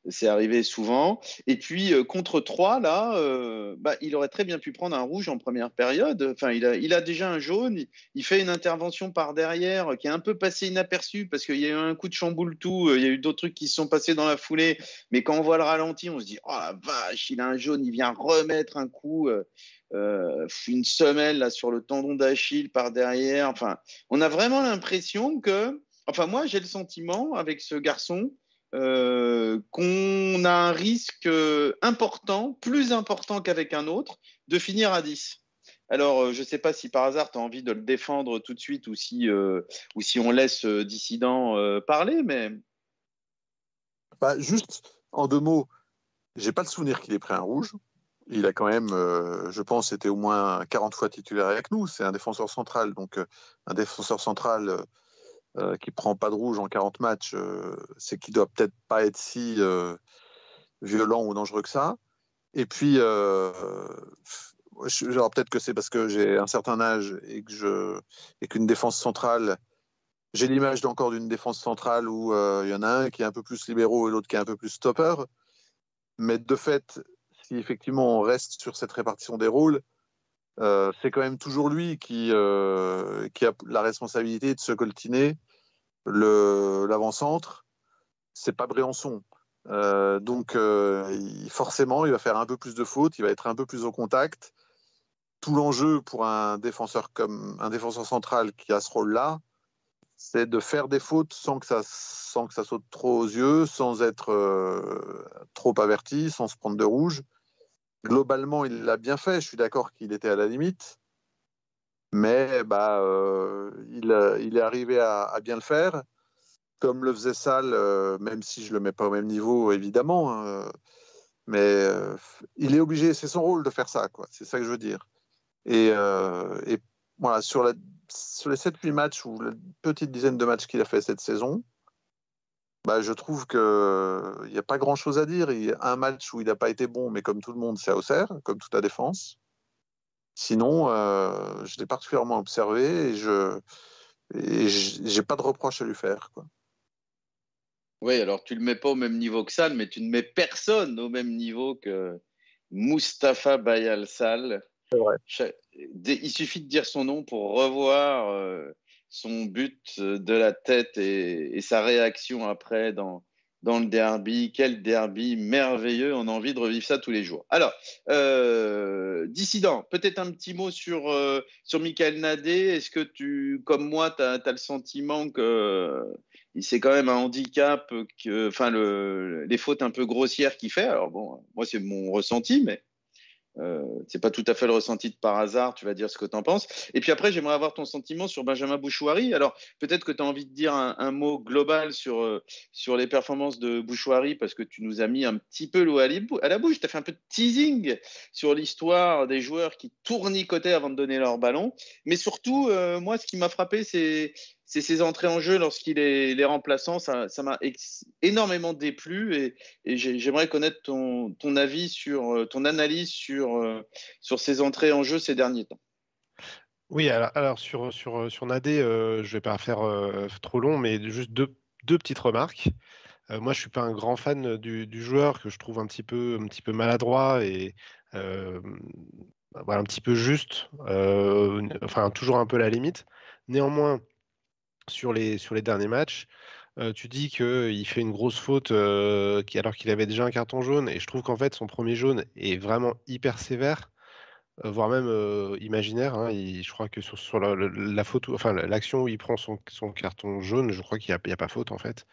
c'est arrivé souvent. Et puis contre 3, là, bah, il aurait très bien pu prendre un rouge en première période. Enfin, il a, il a déjà un jaune. Il fait une intervention par derrière qui est un peu passée inaperçue parce qu'il y a eu un coup de chamboule tout. Il y a eu d'autres trucs qui se sont passés dans la foulée. Mais quand on voit le ralenti, on se dit oh la vache, il a un jaune. Il vient remettre un coup. une semelle là sur le tendon d'Achille par derrière. Enfin, on a vraiment l'impression que Enfin, moi, j'ai le sentiment avec ce garçon euh, qu'on a un risque euh, important, plus important qu'avec un autre, de finir à 10. Alors, euh, je ne sais pas si par hasard tu as envie de le défendre tout de suite ou si, ou si on laisse Dissident parler, mais. Bah, juste en deux mots, j'ai pas le souvenir qu'il ait pris un rouge. Il a quand même, je pense, été au moins 40 fois titulaire avec nous. C'est un défenseur central. Donc, un défenseur central, euh, qui prend pas de rouge en 40 matchs, euh, c'est qu'il doit peut-être pas être si euh, violent ou dangereux que ça. Et puis, peut-être que c'est parce que j'ai un certain âge et que je et qu'une défense centrale, j'ai l'image encore d'une défense centrale où il y en a un qui est un peu plus libéraux et l'autre qui est un peu plus stopper. Mais de fait, si effectivement on reste sur cette répartition des rôles, c'est quand même toujours lui qui, qui a la responsabilité de se coltiner l'avant-centre, c'est pas Briançon. Euh, donc, il, forcément, il va faire un peu plus de fautes, il va être un peu plus au contact. Tout l'enjeu pour un défenseur comme un défenseur central qui a ce rôle-là, c'est de faire des fautes sans que ça, sans que ça saute trop aux yeux, sans être trop averti, sans se prendre de rouge. Globalement, il l'a bien fait. Je suis d'accord qu'il était à la limite mais bah, euh, il, il, est arrivé à, bien le faire, comme le faisait Salle, euh, même si je le mets pas au même niveau, évidemment. Hein, mais euh, il est obligé, c'est son rôle de faire ça, quoi. C'est ça que je veux dire. Et, euh, voilà, sur, la, sur les 7-8 matchs ou la petite dizaine de matchs qu'il a fait cette saison, bah, je trouve qu'il n'y a pas grand chose à dire. Il y a un match où il n'a pas été bon, mais comme tout le monde, c'est à Auxerre, comme toute la défense. Sinon, euh, je l'ai particulièrement observé et je n'ai pas de reproche à lui faire. Quoi. Oui, alors tu ne le mets pas au même niveau que Sal, mais tu ne mets personne au même niveau que Mustapha Bayal Sal. C'est vrai. Il suffit de dire son nom pour revoir euh, son but de la tête et, et sa réaction après dans, dans le derby. Quel derby merveilleux, on a envie de revivre ça tous les jours. Alors, euh, dissident, peut-être un petit mot sur, euh, sur Michael Nadé. Est-ce que tu, comme moi, tu as, le sentiment que euh, c'est quand même un handicap, que, enfin, le, les fautes un peu grossières qu'il fait? Alors, bon, moi, c'est mon ressenti, mais euh, c'est pas tout à fait le ressenti de par hasard, tu vas dire ce que tu en penses. Et puis après, j'aimerais avoir ton sentiment sur Benjamin Bouchouari. Alors, peut-être que tu as envie de dire un, mot global sur, euh, sur les performances de Bouchouari, parce que tu nous as mis un petit peu l'eau à, la bouche. Tu as fait un peu de teasing sur l'histoire des joueurs qui tournicotaient avant de donner leur ballon. Mais surtout, euh, moi, ce qui m'a frappé, c'est c'est ses entrées en jeu lorsqu'il est les remplaçant. Ça m'a énormément déplu et, j'aimerais connaître ton, ton, avis sur euh, ton analyse sur, euh, sur ses entrées en jeu ces derniers temps. Oui, alors, sur, sur, sur Nadé, euh, je ne vais pas faire trop long, mais juste deux, deux petites remarques. moi, je ne suis pas un grand fan du, joueur que je trouve un petit peu, un petit peu maladroit et voilà, un petit peu juste, enfin toujours un peu la limite. Néanmoins, sur les, derniers matchs. Euh, tu dis qu'il fait une grosse faute euh, alors qu'il avait déjà un carton jaune, et je trouve qu'en fait son premier jaune est vraiment hyper sévère, voire même imaginaire. Hein. je crois que sur, sur la, la, faute, enfin l'action où il prend son, son carton jaune, je crois qu'il n'y a, a, pas faute en fait.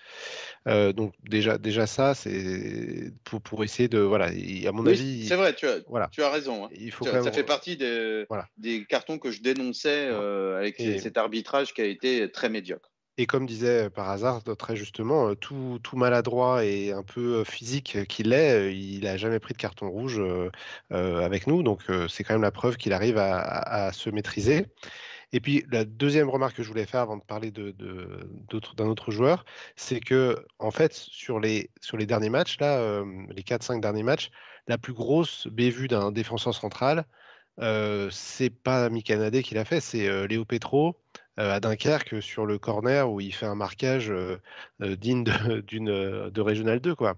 donc déjà, déjà ça, c'est pour, pour essayer de voilà. à mon avis, c'est vrai, tu as, voilà. tu as raison. Hein. Il faut ça fait partie des, voilà. des cartons que je dénonçais avec cet arbitrage qui a été très médiocre. Et comme disait par hasard, très justement, tout, tout maladroit et un peu physique qu'il est, il n'a jamais pris de carton rouge avec nous. Donc c'est quand même la preuve qu'il arrive à, se maîtriser. Et puis la deuxième remarque que je voulais faire avant de parler d'un autre joueur, c'est que en fait sur les, sur les derniers matchs, là, les 4-5 derniers matchs, la plus grosse bévue d'un défenseur central, euh, c'est pas Mikanade qui l'a fait, c'est Léo Petro euh, à Dunkerque sur le corner où il fait un marquage euh, euh, digne d'une de, Régional 2 quoi.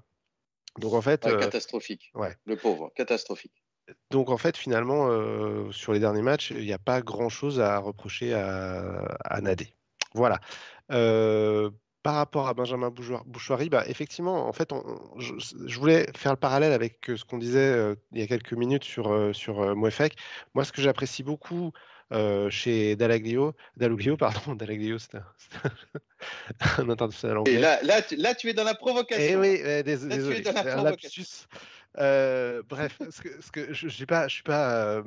Donc en fait catastrophique. Ouais. Le pauvre, catastrophique. Donc en fait finalement sur les derniers matchs, il n'y a pas grand chose à reprocher à, à Nadé. Voilà. par rapport à Benjamin Bouchoirie, bah, effectivement, en fait, je, voulais faire le parallèle avec ce qu'on disait il y a quelques minutes sur, sur Mouefek. Moi, ce que j'apprécie beaucoup euh, chez Dallaglio, Dalloglio, pardon, Dallaglio, c'est un, un, international anglais. Et là, là, tu, là, tu es dans la provocation. Eh oui, eh, désolé, désolé un lapsus. Euh, bref, ce que, ce que je, je pas, je suis pas, euh,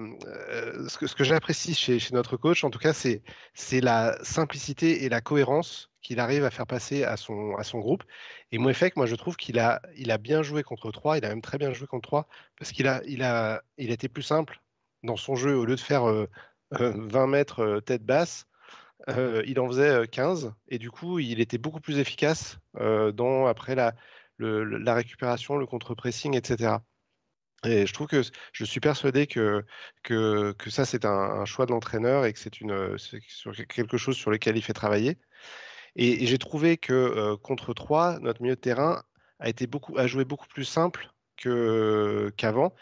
ce que, ce que j'apprécie chez, chez, notre coach, en tout cas, c'est, c'est la simplicité et la cohérence qu'il arrive à faire passer à son, à son groupe. Et Mouefek, moi, je trouve qu'il a, il a bien joué contre 3, il a même très bien joué contre 3, parce qu'il a, il a, il a été plus simple dans son jeu, au lieu de faire 20 mètres tête basse, il en faisait 15 et du coup il était beaucoup plus efficace dans après la, la récupération, le contre-pressing, etc. Et je trouve que je suis persuadé que, que, que ça, c'est un, choix de l'entraîneur et que c'est quelque chose sur lequel il fait travailler. Et, j'ai trouvé que contre 3, notre milieu de terrain a, été beaucoup, a joué beaucoup plus simple qu'avant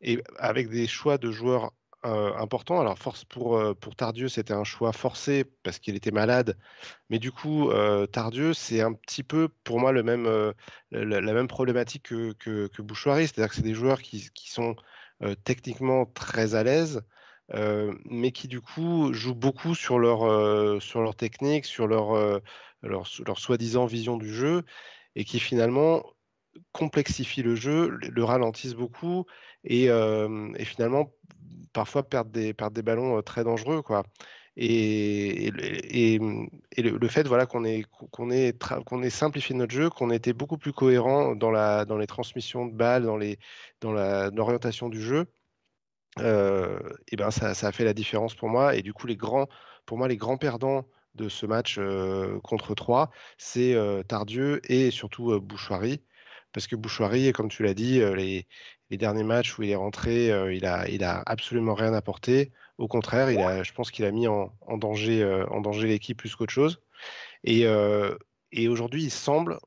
et avec des choix de joueurs important. Alors, force pour, pour Tardieu, c'était un choix forcé parce qu'il était malade. Mais du coup, Tardieu, c'est un petit peu pour moi le même, la, même problématique que, que, que. C'est-à-dire que c'est des joueurs qui, qui sont techniquement très à l'aise, mais qui du coup jouent beaucoup sur leur, sur leur technique, sur leur, leur, leur soi-disant vision du jeu, et qui finalement complexifient le jeu, le ralentissent beaucoup, et, et finalement parfois perdent des, perdent des ballons très dangereux. Quoi. Et, et, et, le, fait voilà, qu'on ait, qu'on ait, qu'on ait simplifié notre jeu, qu'on ait été beaucoup plus cohérent dans, la, dans les transmissions de balles, dans, les, dans, l'orientation du jeu, euh, et ben ça, ça, a fait la différence pour moi. Et du coup, les grands, pour moi, les grands perdants de ce match euh, contre 3, c'est euh, Tardieu et surtout Bouchoirie. Parce que Bouchoirie, comme tu l'as dit, les, les, derniers matchs où il est rentré, il, a, il a absolument rien apporté. Au contraire, je pense qu'il a mis en, en danger, l'équipe plus qu'autre chose. Et, et aujourd'hui, il semble,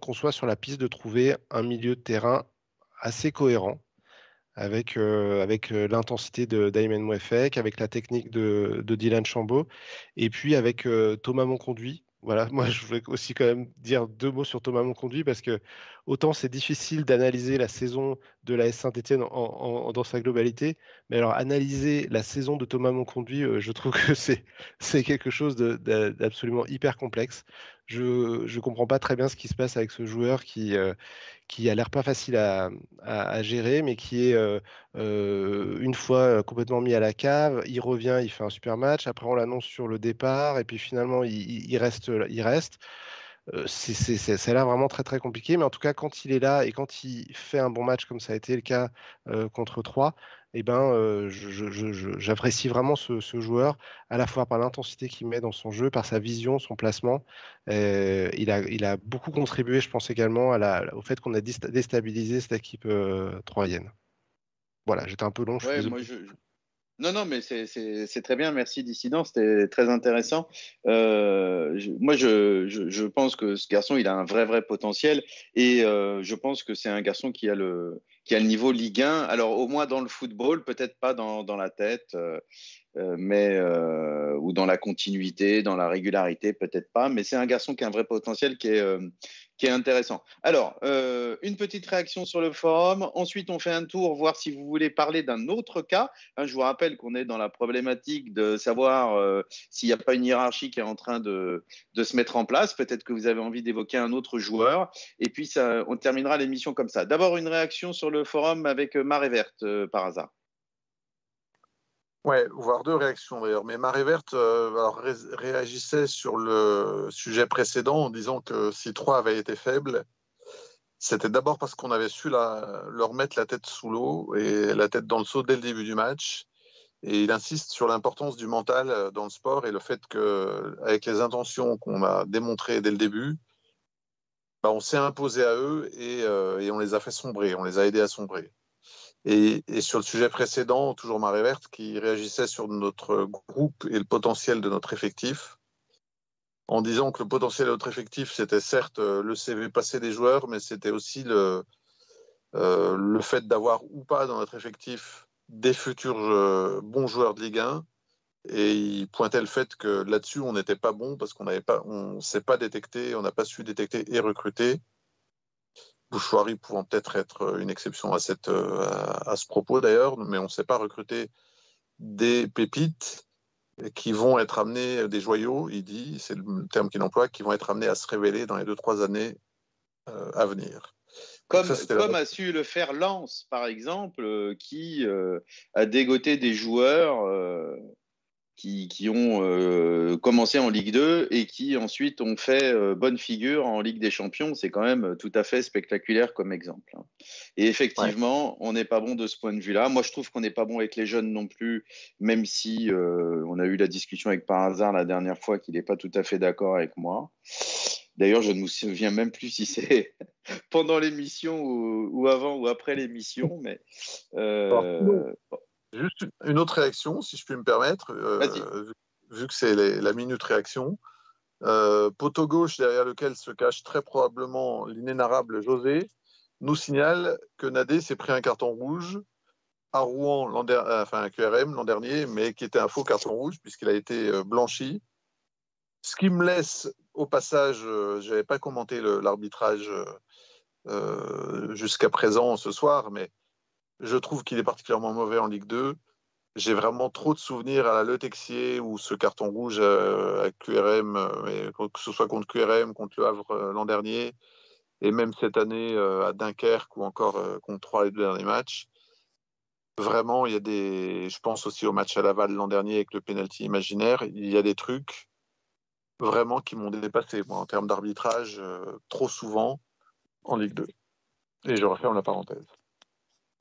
qu'on soit sur la piste de trouver un milieu de terrain assez cohérent avec, euh, euh, l'intensité de Damien Mouefek, avec la technique de, de Dylan Chambaud, et puis avec euh, Thomas Monconduit. Voilà, moi je voulais aussi quand même dire deux mots sur Thomas Monconduit parce que autant c'est difficile d'analyser la saison de la S Saint-Etienne en, dans sa globalité, mais alors analyser la saison de Thomas Monconduit, je trouve que c'est quelque chose d'absolument hyper complexe. Je ne comprends pas très bien ce qui se passe avec ce joueur qui, qui a l'air pas facile à, gérer, mais qui est euh, euh, une fois complètement mis à la cave. Il revient, il fait un super match. Après, on l'annonce sur le départ, et puis finalement, il reste. Il reste. Euh, c'est, ça a l'air vraiment très très compliqué, mais en tout cas, quand il est là et quand il fait un bon match, comme ça a été le cas contre 3, eh ben, euh, j'apprécie vraiment ce, joueur, à la fois par l'intensité qu'il met dans son jeu, par sa vision, son placement. Euh, il, a, il a beaucoup contribué, je pense également, à la, au fait qu'on a déstabilisé cette équipe euh, troyenne. Voilà, j'étais un peu long. Non, non, mais c'est très bien. Merci, Dissident. C'était très intéressant. moi, je, pense que ce garçon, il a un vrai, vrai potentiel. Et je pense que c'est un garçon qui a le, niveau Ligue 1. Alors, au moins dans le football, peut-être pas dans, la tête, euh, euh, mais, euh, ou dans la continuité, dans la régularité, peut-être pas. Mais c'est un garçon qui a un vrai potentiel qui est, qui est intéressant. Alors, une petite réaction sur le forum. Ensuite, on fait un tour, voir si vous voulez parler d'un autre cas. Hein, je vous rappelle qu'on est dans la problématique de savoir s'il n'y a pas une hiérarchie qui est en train de, se mettre en place. Peut-être que vous avez envie d'évoquer un autre joueur. Et puis, ça, on terminera l'émission comme ça. D'abord, une réaction sur le forum avec Marée Verte, par hasard. Ouais, voire deux réactions d'ailleurs. Mais Marée Verte euh, réagissait sur le sujet précédent en disant que si 3 avait été faible, c'était d'abord parce qu'on avait su leur mettre la tête sous l'eau et la tête dans le seau dès le début du match. Et il insiste sur l'importance du mental euh, dans le sport et le fait qu'avec les intentions qu'on a démontrées dès le début, bah, on s'est imposé à eux euh, et on les a fait sombrer, on les a aidés à sombrer. Et, sur le sujet précédent, toujours Marée Verte, qui réagissait sur notre groupe et le potentiel de notre effectif, en disant que le potentiel de notre effectif, c'était certes euh, le CV passé des joueurs, mais c'était aussi le, euh, le fait d'avoir ou pas dans notre effectif des futurs euh, bons joueurs de Ligue 1. Et il pointait le fait que là-dessus, on n'était pas bon parce qu'on ne s'est pas détecté, on n'a pas su détecter et recruter. Bouchoirie pouvant peut-être être une exception à, cette, euh, à, ce propos d'ailleurs, mais on ne sait pas recruter des pépites qui vont être amenés, des joyaux, il dit, c'est le terme qu'il emploie, qui vont être amenés à se révéler dans les deux, trois années euh, à venir. Comme, comme a su le faire Lance, par exemple, euh, qui a dégoté des joueurs qui, ont euh, commencé en Ligue 2 et qui ensuite ont fait euh, bonne figure en Ligue des Champions. C'est quand même tout à fait spectaculaire comme exemple. Hein. Et effectivement, on n'est pas bon de ce point de vue-là. Moi, je trouve qu'on n'est pas bon avec les jeunes non plus, même si euh, on a eu la discussion avec par hasard la dernière fois qu'il n'est pas tout à fait d'accord avec moi. D'ailleurs, je ne me souviens même plus si c'est pendant l'émission ou, avant ou après l'émission, mais Juste une autre réaction, si je puis me permettre, euh, vu que c'est la minute réaction. Euh, poteau gauche derrière lequel se cache très probablement l'inénarrable José nous signale que Nadé s'est pris un carton rouge à Rouen, l'an enfin à QRM l'an dernier, mais qui était un faux carton rouge puisqu'il a été blanchi. Ce qui me laisse, au passage, je n'avais pas commenté l'arbitrage jusqu'à présent ce soir, mais je trouve qu'il est particulièrement mauvais en Ligue 2. J'ai vraiment trop de souvenirs à la Le Texier ou ce carton rouge à, QRM, que ce soit contre QRM, contre Le Havre l'an dernier, et même cette année à Dunkerque ou encore contre trois les deux derniers matchs. Vraiment, il y a des. Je pense aussi au match à Laval l'an dernier avec le penalty imaginaire. Il y a des trucs vraiment qui m'ont dépassé, moi, en termes d'arbitrage, trop souvent en Ligue 2. Et je referme la parenthèse.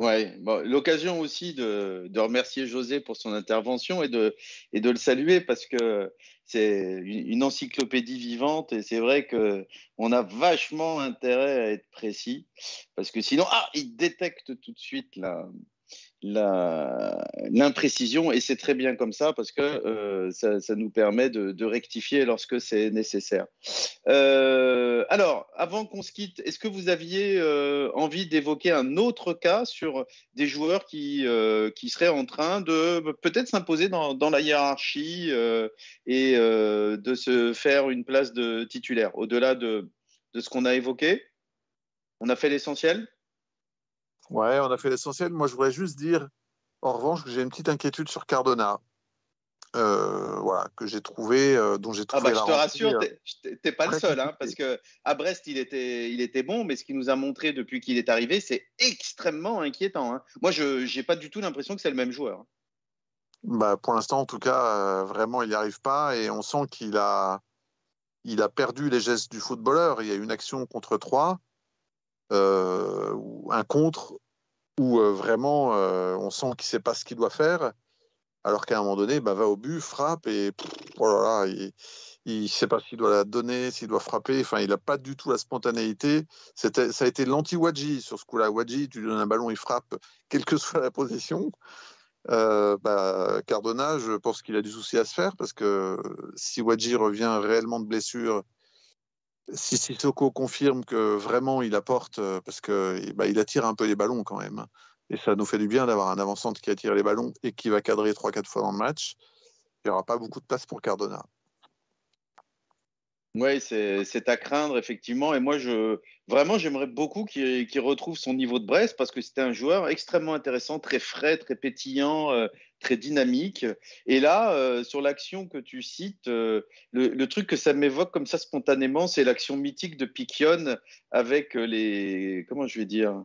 Ouais, l'occasion aussi de, remercier José pour son intervention et de, et de le saluer parce que c'est une, encyclopédie vivante et c'est vrai qu'on a vachement intérêt à être précis parce que sinon, ah, il détecte tout de suite la, l'imprécision et c'est très bien comme ça parce que euh, ça, nous permet de, rectifier lorsque c'est nécessaire. Euh, alors, avant qu'on se quitte, est-ce que vous aviez euh, envie d'évoquer un autre cas sur des joueurs qui, qui seraient en train de peut-être s'imposer dans, dans, la hiérarchie et de se faire une place de titulaire au-delà de, de ce qu'on a évoqué? On a fait l'essentiel? Ouais, on a fait l'essentiel. Moi, je voudrais juste dire, en revanche, que j'ai une petite inquiétude sur Cardona. Euh, voilà, que j'ai trouvé, euh, dont j'ai trouvé. Ah bah, je te rassure, tu n'es pas le seul, hein, parce que à Brest, il était, il était bon, mais ce qu'il nous a montré depuis qu'il est arrivé, c'est extrêmement inquiétant. Hein. Moi, je n'ai pas du tout l'impression que c'est le même joueur. Bah, pour l'instant, en tout cas, euh, vraiment, il n'y arrive pas, et on sent qu'il a, il a perdu les gestes du footballeur. Il y a une action contre trois. Euh, un contre où euh, vraiment euh, on sent qu'il ne sait pas ce qu'il doit faire, alors qu'à un moment donné, bah, va au but, frappe et oh il ne sait pas s'il doit la donner, s'il doit frapper. Enfin, il n'a pas du tout la spontanéité. Ça a été l'anti-Wadji sur ce coup-là. Wadji, tu lui donnes un ballon, il frappe, quelle que soit la position. bah, Cardona, je pense qu'il a du souci à se faire parce que si Wadji revient réellement de blessure si Sissoko confirme que vraiment il apporte, euh, parce qu'il bah, il attire un peu les ballons quand même, et ça nous fait du bien d'avoir un avançant qui attire les ballons et qui va cadrer 3-4 fois dans le match, il n'y aura pas beaucoup de place pour Cardona. Oui, c'est à craindre, effectivement. Et moi, je, vraiment, j'aimerais beaucoup qu'il retrouve son niveau de Brest parce que c'était un joueur extrêmement intéressant, très frais, très pétillant, euh, très dynamique. Et là, euh, sur l'action que tu cites, euh, le, truc que ça m'évoque comme ça spontanément, c'est l'action mythique de Piquion avec les. Comment je vais dire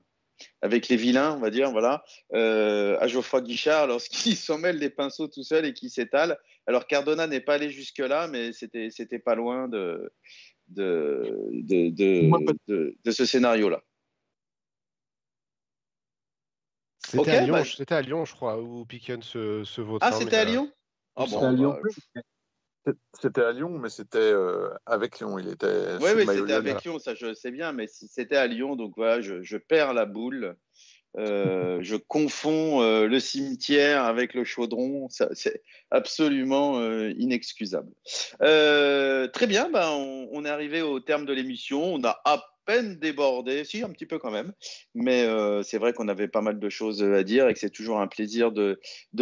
avec les vilains, on va dire, voilà, à Geoffroy Guichard lorsqu'il s'en mêle des pinceaux tout seul et qui s'étale. Alors Cardona n'est pas allé jusque-là, mais c'était, c'était pas loin de, de, de, ce scénario-là. C'était, à Lyon, bah, c'était à Lyon, je crois, où Piquion se, se Ah, c'était à Lyon? Ah, bon, à Lyon. Bah, c'était à Lyon, mais c'était euh, avec Lyon. Il était. Oui, oui, c'était avec Lyon, ça je sais bien, mais c'était à Lyon, donc voilà, je, je perds la boule. Euh, je confonds euh, le cimetière avec le chaudron. C'est absolument euh, inexcusable. très bien, ben, on, est arrivé au terme de l'émission. On a à peine débordé, si un petit peu quand même, mais c'est vrai qu'on avait pas mal de choses à dire et que c'est toujours un plaisir de,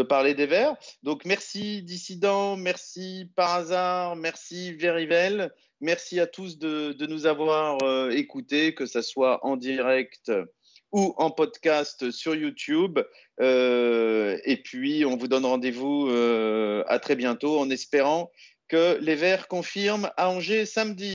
parler des Verts. Donc merci Dissident, merci Par hasard, merci Verivel, merci à tous de, de nous avoir écoutés, que ce soit en direct ou en podcast sur YouTube. Euh, et puis, on vous donne rendez-vous euh, à très bientôt en espérant que les Verts confirment à Angers samedi.